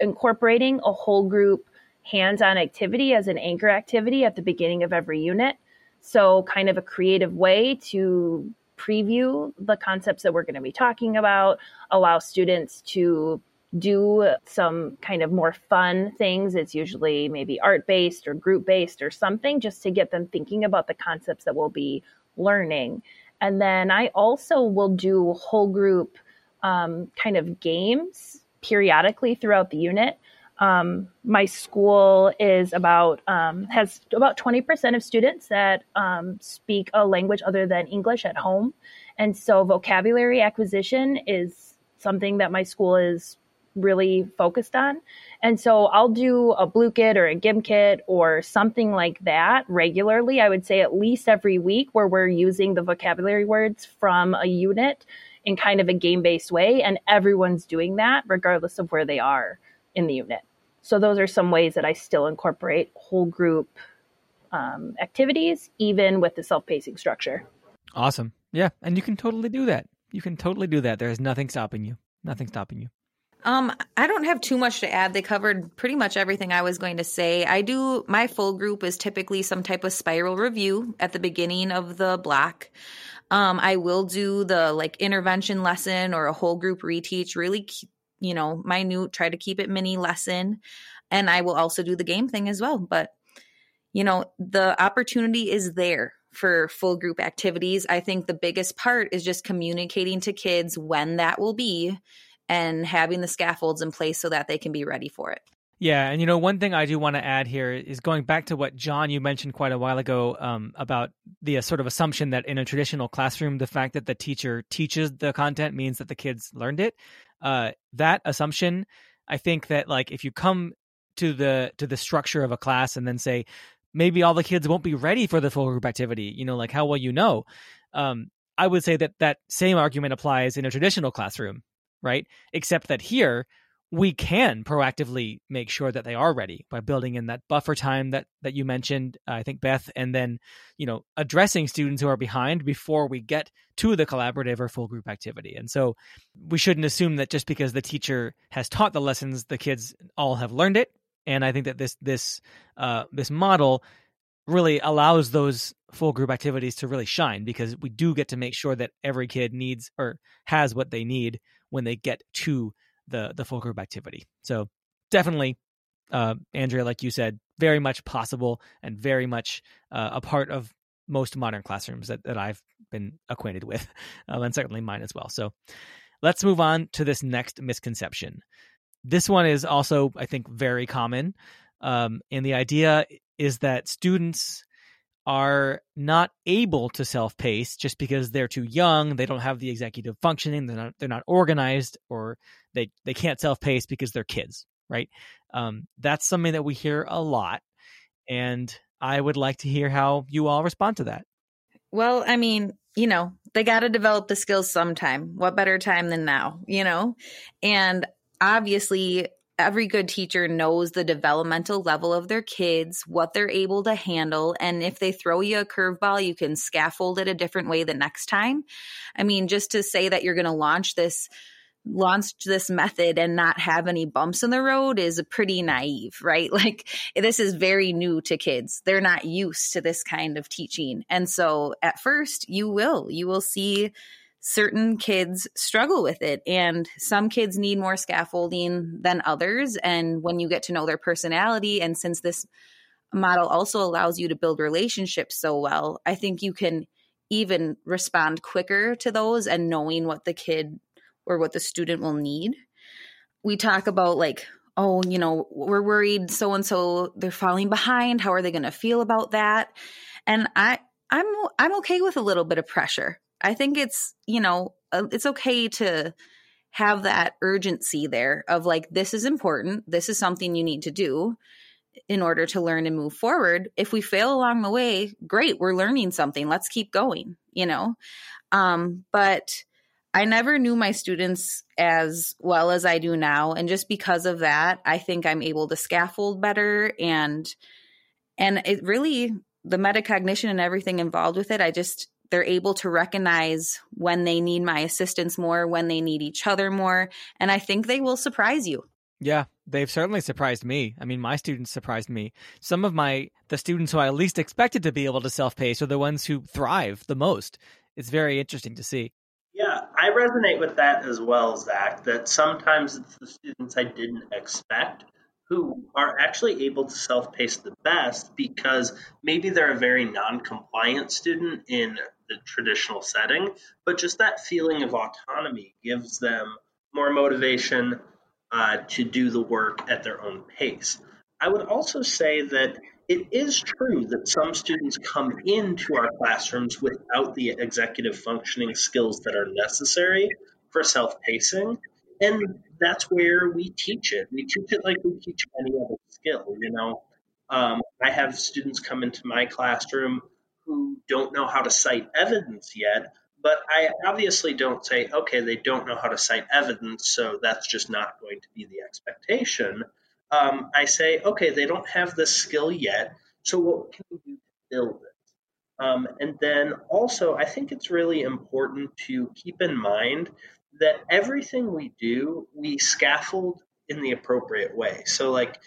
incorporating a whole group hands on activity as an anchor activity at the beginning of every unit. So, kind of a creative way to preview the concepts that we're going to be talking about, allow students to do some kind of more fun things. It's usually maybe art based or group based or something just to get them thinking about the concepts that we'll be learning. And then I also will do whole group um, kind of games periodically throughout the unit. Um, my school is about um, has about 20% of students that um, speak a language other than English at home, and so vocabulary acquisition is something that my school is really focused on. And so I'll do a Blooket or a Gimkit or something like that regularly. I would say at least every week where we're using the vocabulary words from a unit in kind of a game based way. And everyone's doing that regardless of where they are in the unit. So those are some ways that I still incorporate whole group um, activities, even with the self pacing structure. Awesome. Yeah. And you can totally do that. You can totally do that. There's nothing stopping you. Nothing stopping you. Um, I don't have too much to add. They covered pretty much everything I was going to say. I do my full group is typically some type of spiral review at the beginning of the block. Um, I will do the like intervention lesson or a whole group reteach, really, you know, minute, try to keep it mini lesson. And I will also do the game thing as well. But, you know, the opportunity is there for full group activities. I think the biggest part is just communicating to kids when that will be and having the scaffolds in place so that they can be ready for it. Yeah, and you know, one thing I do want to add here is going back to what John you mentioned quite a while ago um, about the uh, sort of assumption that in a traditional classroom, the fact that the teacher teaches the content means that the kids learned it. Uh, that assumption, I think that like if you come to the to the structure of a class and then say maybe all the kids won't be ready for the full group activity, you know, like how will you know? Um, I would say that that same argument applies in a traditional classroom right? Except that here we can proactively make sure that they are ready by building in that buffer time that that you mentioned uh, i think beth and then you know addressing students who are behind before we get to the collaborative or full group activity and so we shouldn't assume that just because the teacher has taught the lessons the kids all have learned it and i think that this this uh, this model really allows those full group activities to really shine because we do get to make sure that every kid needs or has what they need when they get to the the full group activity. So definitely, uh, Andrea, like you said, very much possible and very much uh, a part of most modern classrooms that, that I've been acquainted with, um, and certainly mine as well. So let's move on to this next misconception. This one is also, I think, very common. Um, and the idea is that students are not able to self-pace just because they're too young they don't have the executive functioning they're not they're not organized or they they can't self-pace because they're kids right? Um, that's something that we hear a lot and i would like to hear how you all respond to that. Well i mean you know they got to develop the skills sometime. What better time than now you know? And obviously every good teacher knows the developmental level of their kids, what they're able to handle, and if they throw you a curveball, you can scaffold it a different way the next time. I mean, just to say that you're going to launch this launch this method and not have any bumps in the road is pretty naive, right? Like this is very new to kids. They're not used to this kind of teaching. And so at first you will, you will see certain kids struggle with it. And some kids need more scaffolding than others. And when you get to know their personality and since this model also allows you to build relationships so well i think you can even respond quicker to those and knowing what the kid or what the student will need. We talk about like oh you know we're worried so and so they're falling behind. How are they going to feel about that? And i i'm i'm okay with a little bit of pressure I think it's, you know, uh, it's okay to have that urgency there of like, this is important. This is something you need to do in order to learn and move forward. If we fail along the way, great, we're learning something. Let's keep going, you know? Um, but I never knew my students as well as I do now. And just because of that, I think I'm able to scaffold better and and it really the metacognition and everything involved with it, I just they're able to recognize when they need my assistance more, when they need each other more. And I think they will surprise you. Yeah, they've certainly surprised me. I mean, my students surprised me. Some of my the students who I least expected to be able to self-pace are the ones who thrive the most. It's very interesting to see. Yeah, I resonate with that as well, Zach. That sometimes it's the students I didn't expect who are actually able to self pace the best because maybe they're a very non compliant student in the traditional setting, but just that feeling of autonomy gives them more motivation uh, to do the work at their own pace. I would also say that it is true that some students come into our classrooms without the executive functioning skills that are necessary for self pacing. And that's where we teach it. We teach it like we teach any other skill, you know. Um, I have students come into my classroom who don't know how to cite evidence yet, but I obviously don't say, okay, they don't know how to cite evidence, so that's just not going to be the expectation um, I say, okay, they don't have this skill yet, so what can we do to build it? Um, and then also, I think it's really important to keep in mind that everything we do, we scaffold in the appropriate way. So, like,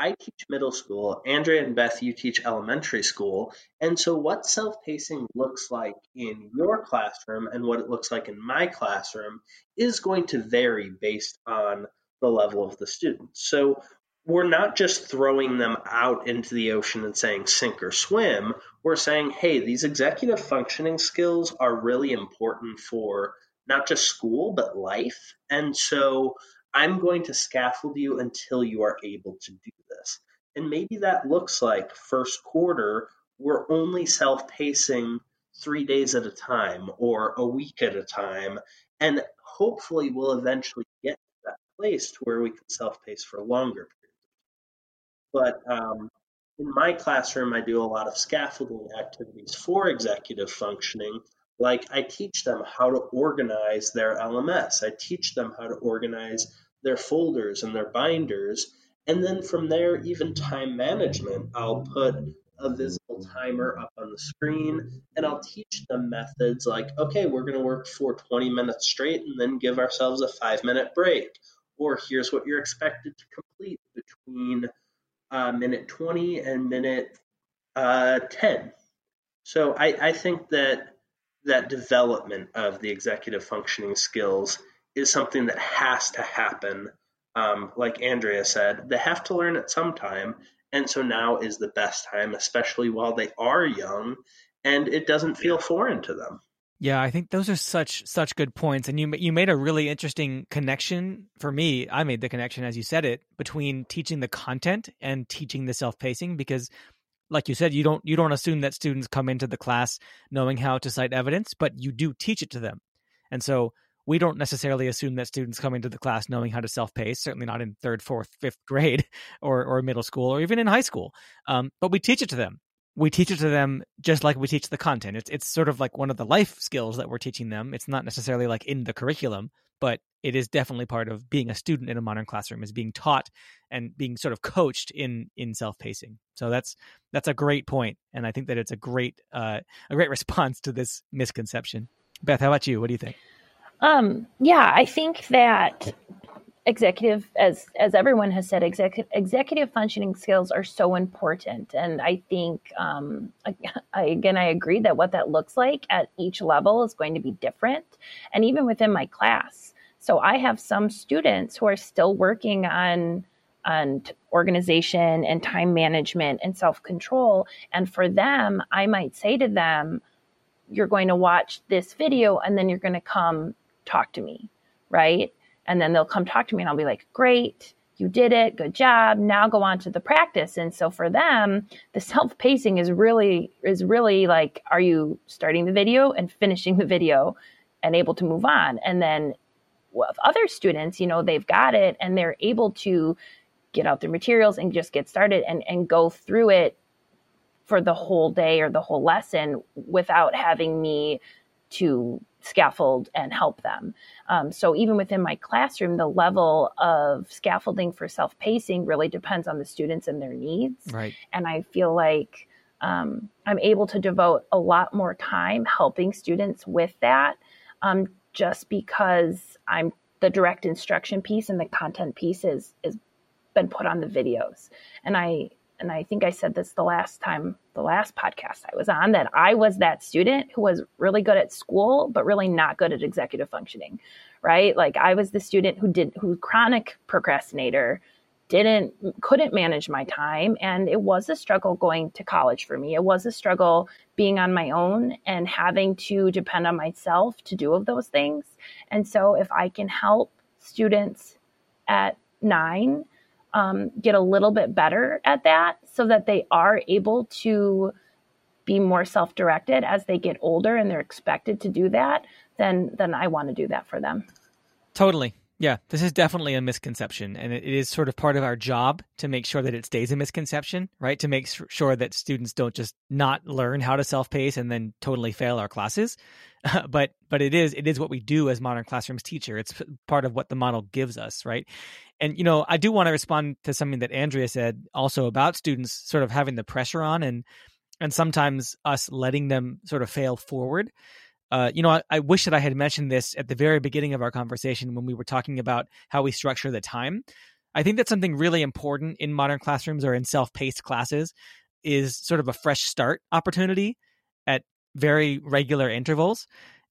I teach middle school, Andrea and Beth, you teach elementary school. And so, what self pacing looks like in your classroom and what it looks like in my classroom is going to vary based on the level of the students. So, we're not just throwing them out into the ocean and saying sink or swim. We're saying, hey, these executive functioning skills are really important for not just school, but life. And so I'm going to scaffold you until you are able to do. And maybe that looks like first quarter, we're only self pacing three days at a time or a week at a time. And hopefully we'll eventually get to that place to where we can self pace for longer periods. but um, in my classroom, I do a lot of scaffolding activities for executive functioning. Like I teach them how to organize their LMS. I teach them how to organize their folders and their binders. And then from there, even time management. I'll put a visible timer up on the screen and I'll teach them methods like, okay, we're going to work for 20 minutes straight and then give ourselves a five minute break. Or here's what you're expected to complete between uh, minute 20 and minute uh, 10. So I, I think that that development of the executive functioning skills is something that has to happen. Um, like Andrea said, they have to learn at some time. And so now is the best time, especially while they are young and it doesn't feel foreign to them. Yeah, I think those are such such good points, and you you made a really interesting connection for me. I made the connection as you said it between teaching the content and teaching the self pacing because, like you said, you don't you don't assume that students come into the class knowing how to cite evidence, but you do teach it to them, and so we don't necessarily assume that students come into the class knowing how to self pace. Certainly not in third, fourth, fifth grade, or or middle school, or even in high school. Um, but we teach it to them, we teach it to them just like we teach the content. It's it's sort of like one of the life skills that we're teaching them. It's not necessarily like in the curriculum, but it is definitely part of being a student in a modern classroom is being taught and being sort of coached in in self-pacing. So that's that's a great point and I think that it's a great uh, a great response to this misconception. Beth, how about you? What do you think? Um, yeah, I think that executive as as everyone has said executive executive functioning skills are so important. And i think um, I, I, again i agree that what that looks like at each level is going to be different and even within my class. So i have some students who are still working on on organization and time management and self-control. And for them i might say to them you're going to watch this video and then you're going to come talk to me right and then they'll come talk to me and I'll be like, great, you did it, good job. Now go on to the practice. And so for them, the self-pacing is really is really like are you starting the video and finishing the video and able to move on? And then with other students, you know, they've got it and they're able to get out their materials and just get started and, and go through it for the whole day or the whole lesson without having me to scaffold and help them. Um, so even within my classroom, the level of scaffolding for self pacing really depends on the students and their needs. Right. And I feel like um, I'm able to devote a lot more time helping students with that, um, just because I'm the direct instruction piece and the content piece is is been put on the videos. And I and I think I said this the last time, the last podcast I was on, that I was that student who was really good at school, but really not good at executive functioning, right? Like I was the student who didn't, who chronic procrastinator, didn't, couldn't manage my time. And it was a struggle going to college for me. It was a struggle being on my own and having to depend on myself to do of those things. And so if I can help students at nine um, get a little bit better at that so that they are able to be more self-directed as they get older and they're expected to do that then then i want to do that for them. Totally. Yeah this is definitely a misconception and it is sort of part of our job to make sure that it stays a misconception right? To make sure that students don't just not learn how to self-pace and then totally fail our classes. But but it is it is what we do as modern classrooms teacher. It's part of what the model gives us right and you know i do want to respond to something that andrea said also about students sort of having the pressure on and and sometimes us letting them sort of fail forward. Uh, you know I, I wish that i had mentioned this at the very beginning of our conversation when we were talking about how we structure the time. I think that's something really important in modern classrooms or in self-paced classes is sort of a fresh start opportunity at very regular intervals.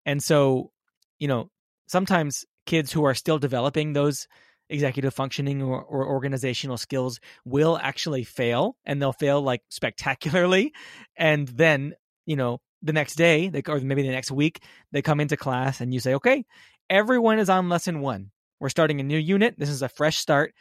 And so you know sometimes kids who are still developing those executive functioning or, or, organizational skills will actually fail and they'll fail like spectacularly. And then you know the next day they, or maybe the next week they come into class and you say okay everyone is on lesson one. We're starting a new unit. This is a fresh start.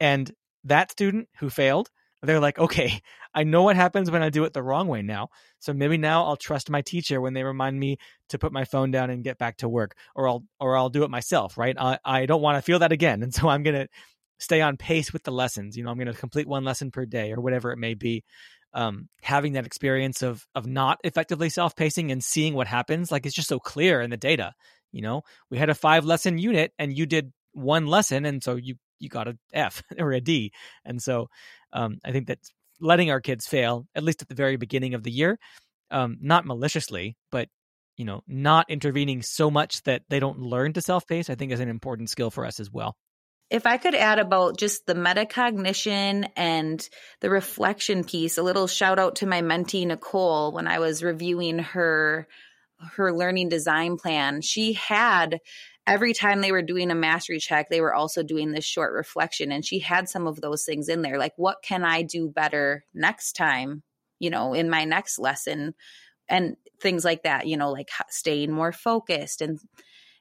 And that student who failed they're like, okay, I know what happens when I do it the wrong way now. So maybe now I'll trust my teacher when they remind me to put my phone down and get back to work, or I'll or I'll do it myself, right? I, I don't want to feel that again, and so I'm gonna stay on pace with the lessons. You know, I'm gonna complete one lesson per day or whatever it may be. Um, having that experience of of not effectively self pacing and seeing what happens, like it's just so clear in the data. You know, we had a five lesson unit and you did one lesson, and so you you got a F or a D, and so um, I think that letting our kids fail, at least at the very beginning of the year, um, not maliciously, but you know, not intervening so much that they don't learn to self pace, I think is an important skill for us as well. If I could add about just the metacognition and the reflection piece, a little shout out to my mentee Nicole when I was reviewing her her learning design plan. She had every time they were doing a mastery check, they were also doing this short reflection. And she had some of those things in there like, what can I do better next time, you know, in my next lesson? And things like that, you know, like staying more focused and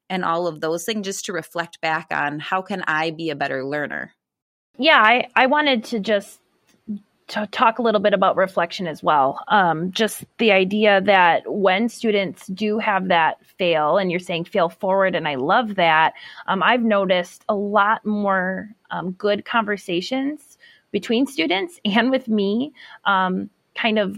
and all of those things just to reflect back on how can I be a better learner. Yeah, I, I wanted to just to talk a little bit about reflection as well. Um, just the idea that when students do have that fail, and you're saying fail forward, and I love that, um, I've noticed a lot more um, good conversations between students and with me, um, kind of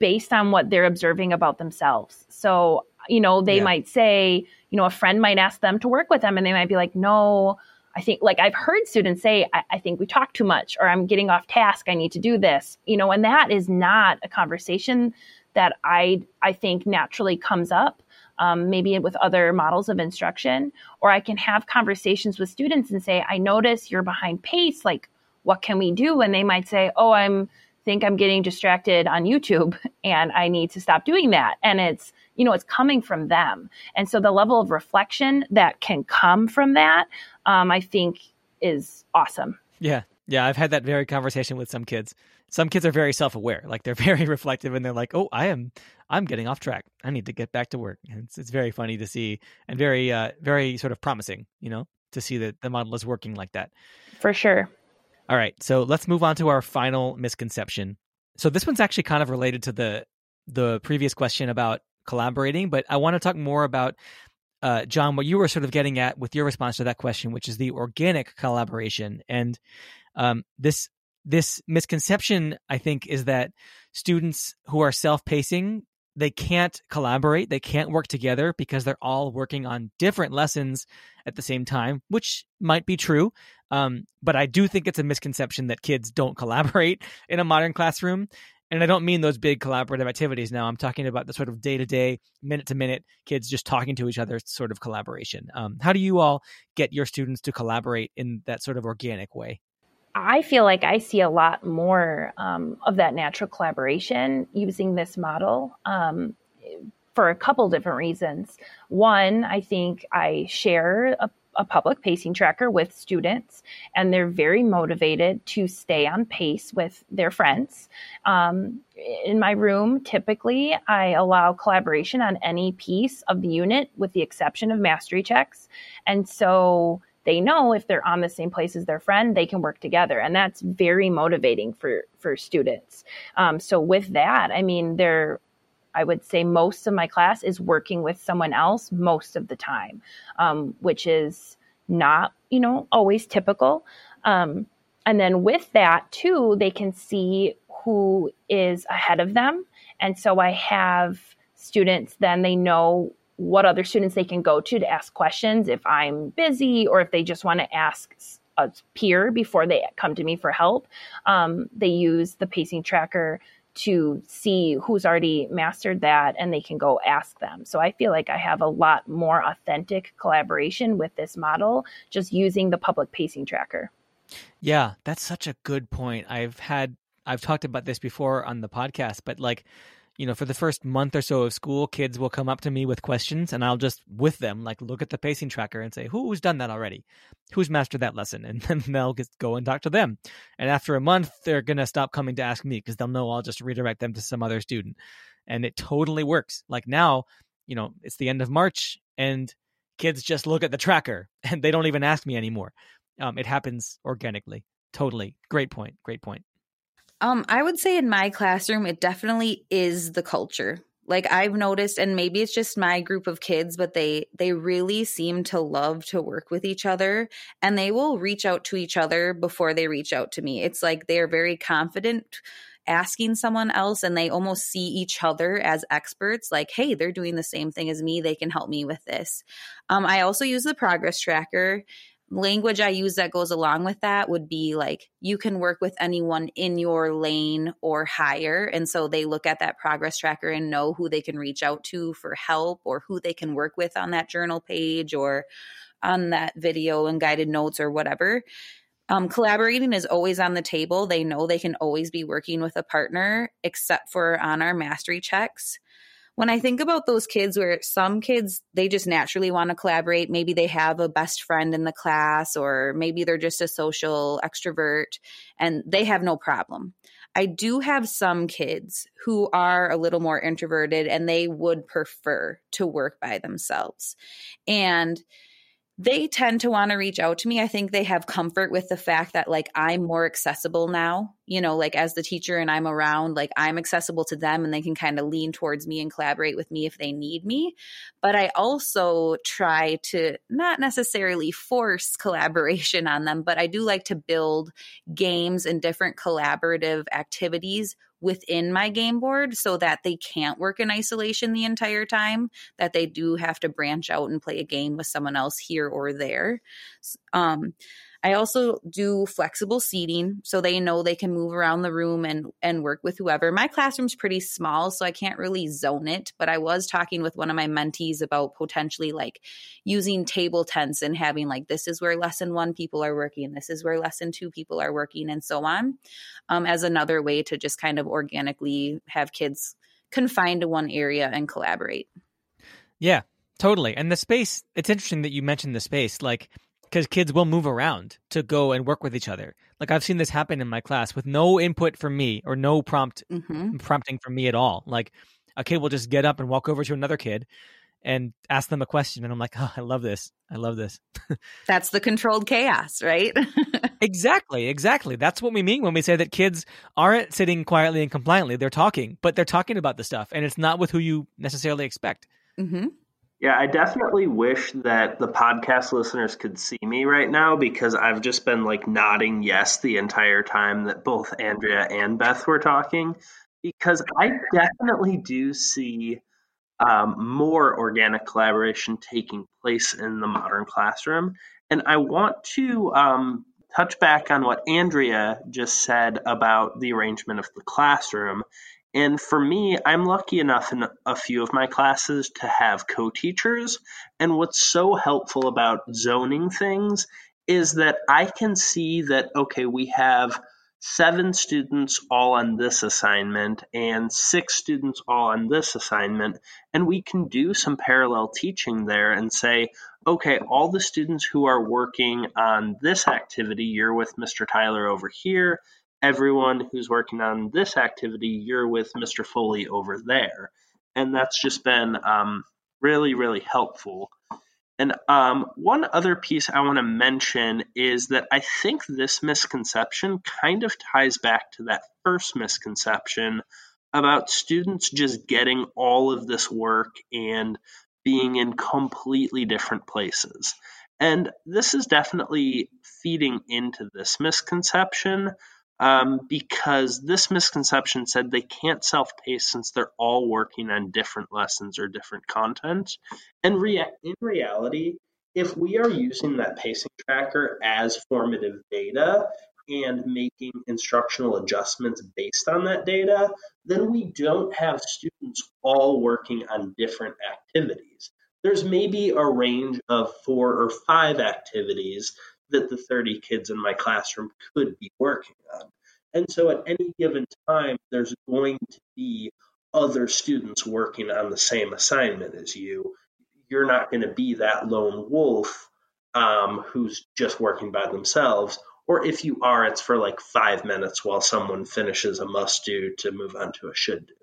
based on what they're observing about themselves. So, you know, they yeah. might say, you know, a friend might ask them to work with them, and they might be like, no, I think like I've heard students say, I, I, think we talk too much or I'm getting off task. I need to do this, you know, and that is not a conversation that I, I think naturally comes up. Um, maybe with other models of instruction, or I can have conversations with students and say, I notice you're behind pace. Like, what can we do? And they might say, Oh, I'm think I'm getting distracted on YouTube and I need to stop doing that. And it's, you know, it's coming from them. And so the level of reflection that can come from that, um, I think is awesome. Yeah. Yeah. I've had that very conversation with some kids. Some kids are very self aware, like they're very reflective and they're like, oh, I am, I'm getting off track. I need to get back to work. And it's, it's very funny to see and very, uh, very sort of promising, you know, to see that the model is working like that. For sure. All right, so let's move on to our final misconception. So this one's actually kind of related to the the previous question about collaborating, but I want to talk more about uh, John, what you were sort of getting at with your response to that question, which is the organic collaboration. And um, this this misconception, I think, is that students who are self pacing they can't collaborate, they can't work together because they're all working on different lessons at the same time, which might be true. Um, but I do think it's a misconception that kids don't collaborate in a modern classroom. And I don't mean those big collaborative activities now. I'm talking about the sort of day to day, minute to minute kids just talking to each other sort of collaboration. Um, how do you all get your students to collaborate in that sort of organic way? I feel like I see a lot more um, of that natural collaboration using this model um, for a couple different reasons. One, I think I share a a public pacing tracker with students, and they're very motivated to stay on pace with their friends. Um, in my room, typically, I allow collaboration on any piece of the unit, with the exception of mastery checks. And so they know if they're on the same place as their friend, they can work together, and that's very motivating for for students. Um, so with that, I mean, they're I would say most of my class is working with someone else most of the time, um, which is not, you know, always typical. Um, and then with that, too, they can see who is ahead of them. And so I have students, then they know what other students they can go to to ask questions if I'm busy or if they just want to ask a peer before they come to me for help. Um, they use the pacing tracker to see who's already mastered that and they can go ask them. So I feel like I have a lot more authentic collaboration with this model just using the public pacing tracker. Yeah, that's such a good point. I've had I've talked about this before on the podcast, but like you know, for the first month or so of school, kids will come up to me with questions and I'll just with them like look at the pacing tracker and say, "Who's done that already? Who's mastered that lesson?" And then they'll just go and talk to them. And after a month, they're to stop coming to ask me because they'll know I'll just redirect them to some other student. And it totally works. Like now, you know, it's the end of March and kids just look at the tracker and they don't even ask me anymore. Um, it happens organically. Totally. Great point. Great point. Um, I would say in my classroom, it definitely is the culture. Like I've noticed, and maybe it's just my group of kids, but they they really seem to love to work with each other, and they will reach out to each other before they reach out to me. It's like they are very confident asking someone else and they almost see each other as experts like hey they're doing the same thing as me they can help me with this um, i also use the progress tracker language I use that goes along with that would be like you can work with anyone in your lane or higher. And so they look at that progress tracker and know who they can reach out to for help or who they can work with on that journal page or on that video and guided notes or whatever. Um, collaborating is always on the table. They know they can always be working with a partner, except for on our mastery checks when I think about those kids where some kids, they just naturally want to collaborate, maybe they have a best friend in the class, or maybe they're just a social extrovert and they have no problem. I do have some kids who are a little more introverted and they would prefer to work by themselves. And they tend to want to reach out to me. I think they have comfort with the fact that like I'm more accessible now, you know, like as the teacher and I'm around, like I'm accessible to them and they can kind of lean towards me and collaborate with me if they need me. But I also try to not necessarily force collaboration on them, but I do like to build games and different collaborative activities within my game board so that they can't work in isolation the entire time, that they do have to branch out and play a game with someone else here or there. Um, I also do flexible seating so they know they can move around the room and and work with whoever. My classroom's pretty small, so I can't really zone it, but I was talking with one of my mentees about potentially like using table tents and having like this is where lesson 1 people are working, this is where lesson 2 people are working and so on. Um, as another way to just kind of organically have kids confined to one area and collaborate. Yeah, totally. And the space, it's interesting that you mentioned the space. Like because kids will move around to go and work with each other. Like I've seen this happen in my class with no input from me or no prompt mm-hmm. prompting from me at all. Like a kid will just get up and walk over to another kid and ask them a question and i'm like oh i love this i love this that's the controlled chaos right exactly exactly that's what we mean when we say that kids aren't sitting quietly and compliantly they're talking but they're talking about the stuff and it's not with who you necessarily expect mm-hmm. Yeah, I definitely wish that the podcast listeners could see me right now because I've just been like nodding yes the entire time that both Andrea and Beth were talking because I definitely do see um, more organic collaboration taking place in the modern classroom. And I want to um, touch back on what Andrea just said about the arrangement of the classroom and for me, I'm lucky enough in a few of my classes to have co teachers. And what's so helpful about zoning things is that I can see that, okay, we have seven students all on this assignment and six students all on this assignment. And we can do some parallel teaching there and say, okay, all the students who are working on this activity, you're with Mr. Tyler over here everyone who's working on this activity, you're with Mr. Foley over there. And that's just been um, really, really helpful. And um, one other piece I want to mention is that I think this misconception kind of ties back to that first misconception about students just getting all of this work and being in completely different places. And this is definitely feeding into this misconception um, because this misconception said they can't self pace since they're all working on different lessons or different content. And rea- in reality, if we are using that pacing tracker as formative data and making instructional adjustments based on that data, then we don't have students all working on different activities. There's maybe a range of four or five activities that the 30 kids in my classroom could be working on. And so at any given time, there's going to be other students working on the same assignment as you. You're not going to be that lone wolf um, who's just working by themselves. Or if you are, it's for like five minutes while someone finishes a must do to move on to a should do.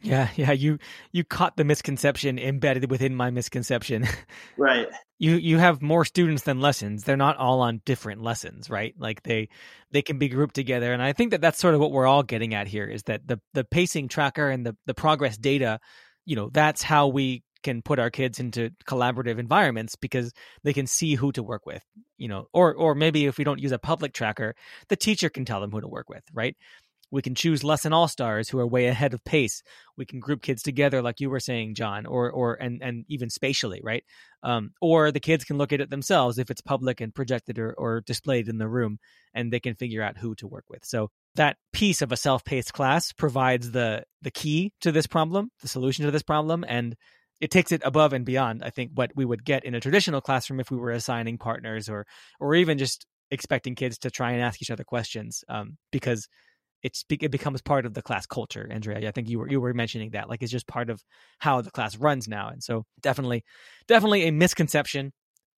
Yeah, yeah, you you caught the misconception embedded within my misconception. Right. You you have more students than lessons. They're not all on different lessons, right? Like they they can be grouped together and I think that that's sort of what we're all getting at here is that the the pacing tracker and the the progress data, you know, that's how we can put our kids into collaborative environments because they can see who to work with you know or or maybe if we don't use a public tracker the teacher can tell them who to work with right we can choose lesson all stars who are way ahead of pace. We can group kids together, like you were saying, John, or or and and even spatially, right? Um, or the kids can look at it themselves if it's public and projected or, or displayed in the room, and they can figure out who to work with. So that piece of a self-paced class provides the the key to this problem, the solution to this problem, and it takes it above and beyond. I think what we would get in a traditional classroom if we were assigning partners or or even just expecting kids to try and ask each other questions, um, because it's it becomes part of the class culture andrea. I think you were you were mentioning that like it's just part of how the class runs now and so definitely definitely a misconception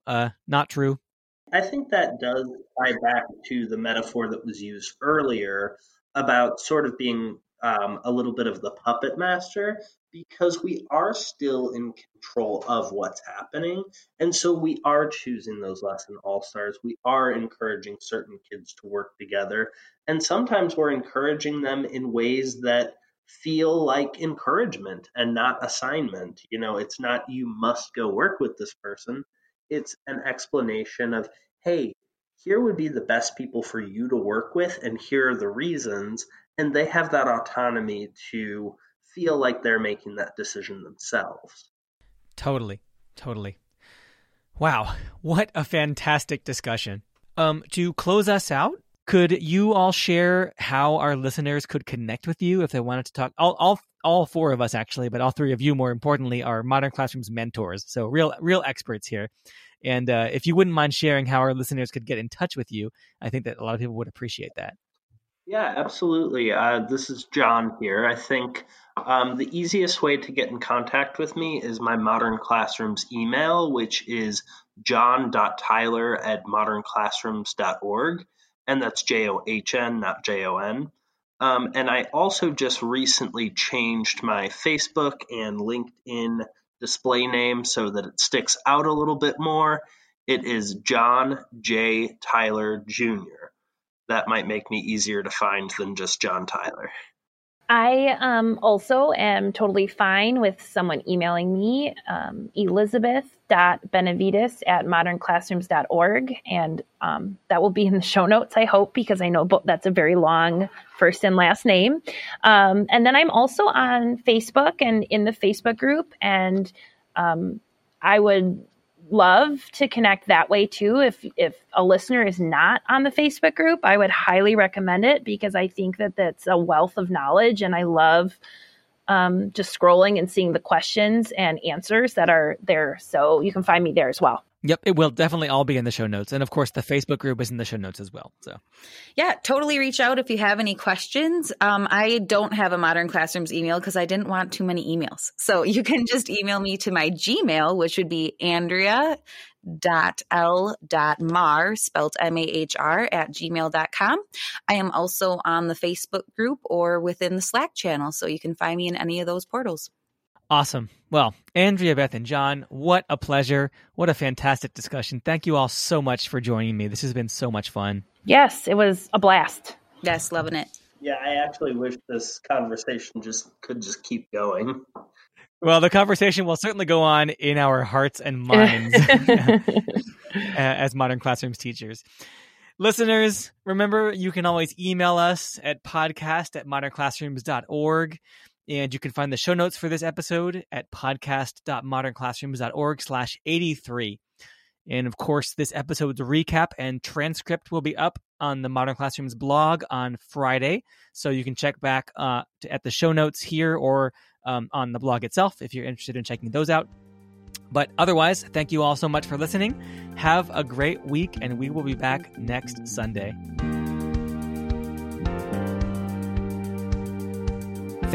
uh not true. I think that does tie back to the metaphor that was used earlier about sort of being um, a little bit of the puppet master because we are still in control of what's happening. And so we are choosing those lesson all stars. We are encouraging certain kids to work together. And sometimes we're encouraging them in ways that feel like encouragement and not assignment. You know, it's not you must go work with this person, it's an explanation of, hey, here would be the best people for you to work with, and here are the reasons and they have that autonomy to feel like they're making that decision themselves. Totally. Totally. Wow, what a fantastic discussion. Um to close us out, could you all share how our listeners could connect with you if they wanted to talk all all all four of us actually, but all three of you more importantly are modern classrooms mentors. So real real experts here. And uh, if you wouldn't mind sharing how our listeners could get in touch with you, I think that a lot of people would appreciate that. Yeah, absolutely. Uh, this is John here. I think um, the easiest way to get in contact with me is my Modern Classrooms email, which is john.tyler at modernclassrooms.org. And that's J O H N, not J O N. Um, and I also just recently changed my Facebook and LinkedIn display name so that it sticks out a little bit more, it is John J. Tyler Jr. That might make me easier to find than just John Tyler. I um, also am totally fine with someone emailing me, um, elizabeth.benavides at modernclassrooms.org. And um, that will be in the show notes, I hope, because I know that's a very long first and last name. Um, and then I'm also on Facebook and in the Facebook group. And um, I would love to connect that way too. If if a listener is not on the Facebook group, I would highly recommend it because I think that that's a wealth of knowledge, and I love um, just scrolling and seeing the questions and answers that are there. So you can find me there as well. Yep, it will definitely all be in the show notes. And of course, the Facebook group is in the show notes as well. So, yeah, totally reach out if you have any questions. Um, I don't have a Modern Classrooms email because I didn't want too many emails. So you can just email me to my Gmail, which would be Andrea dot l dot Mahr spelled m-a-h-r at gmail.com i am also on the facebook group or within the slack channel so you can find me in any of those portals Awesome. Well, Andrea, Beth, and John, what a pleasure. What a fantastic discussion. Thank you all so much for joining me. This has been so much fun. Yes, it was a blast. Yes, loving it. Yeah, I actually wish this conversation just could just keep going. Well, the conversation will certainly go on in our hearts and minds as modern classrooms teachers. Listeners, remember you can always email us at podcast at modernclassrooms.org. And you can find the show notes for this episode at podcast.modernclassrooms.org slash 83. And of course, this episode's recap and transcript will be up on the Modern Classrooms blog on Friday. So you can check back uh, to, at the show notes here or um, on the blog itself if you're interested in checking those out. But otherwise, thank you all so much for listening. Have a great week, and we will be back next Sunday.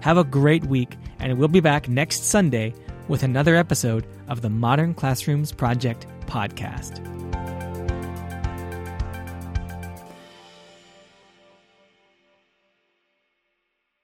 Have a great week, and we'll be back next Sunday with another episode of the Modern Classrooms Project podcast.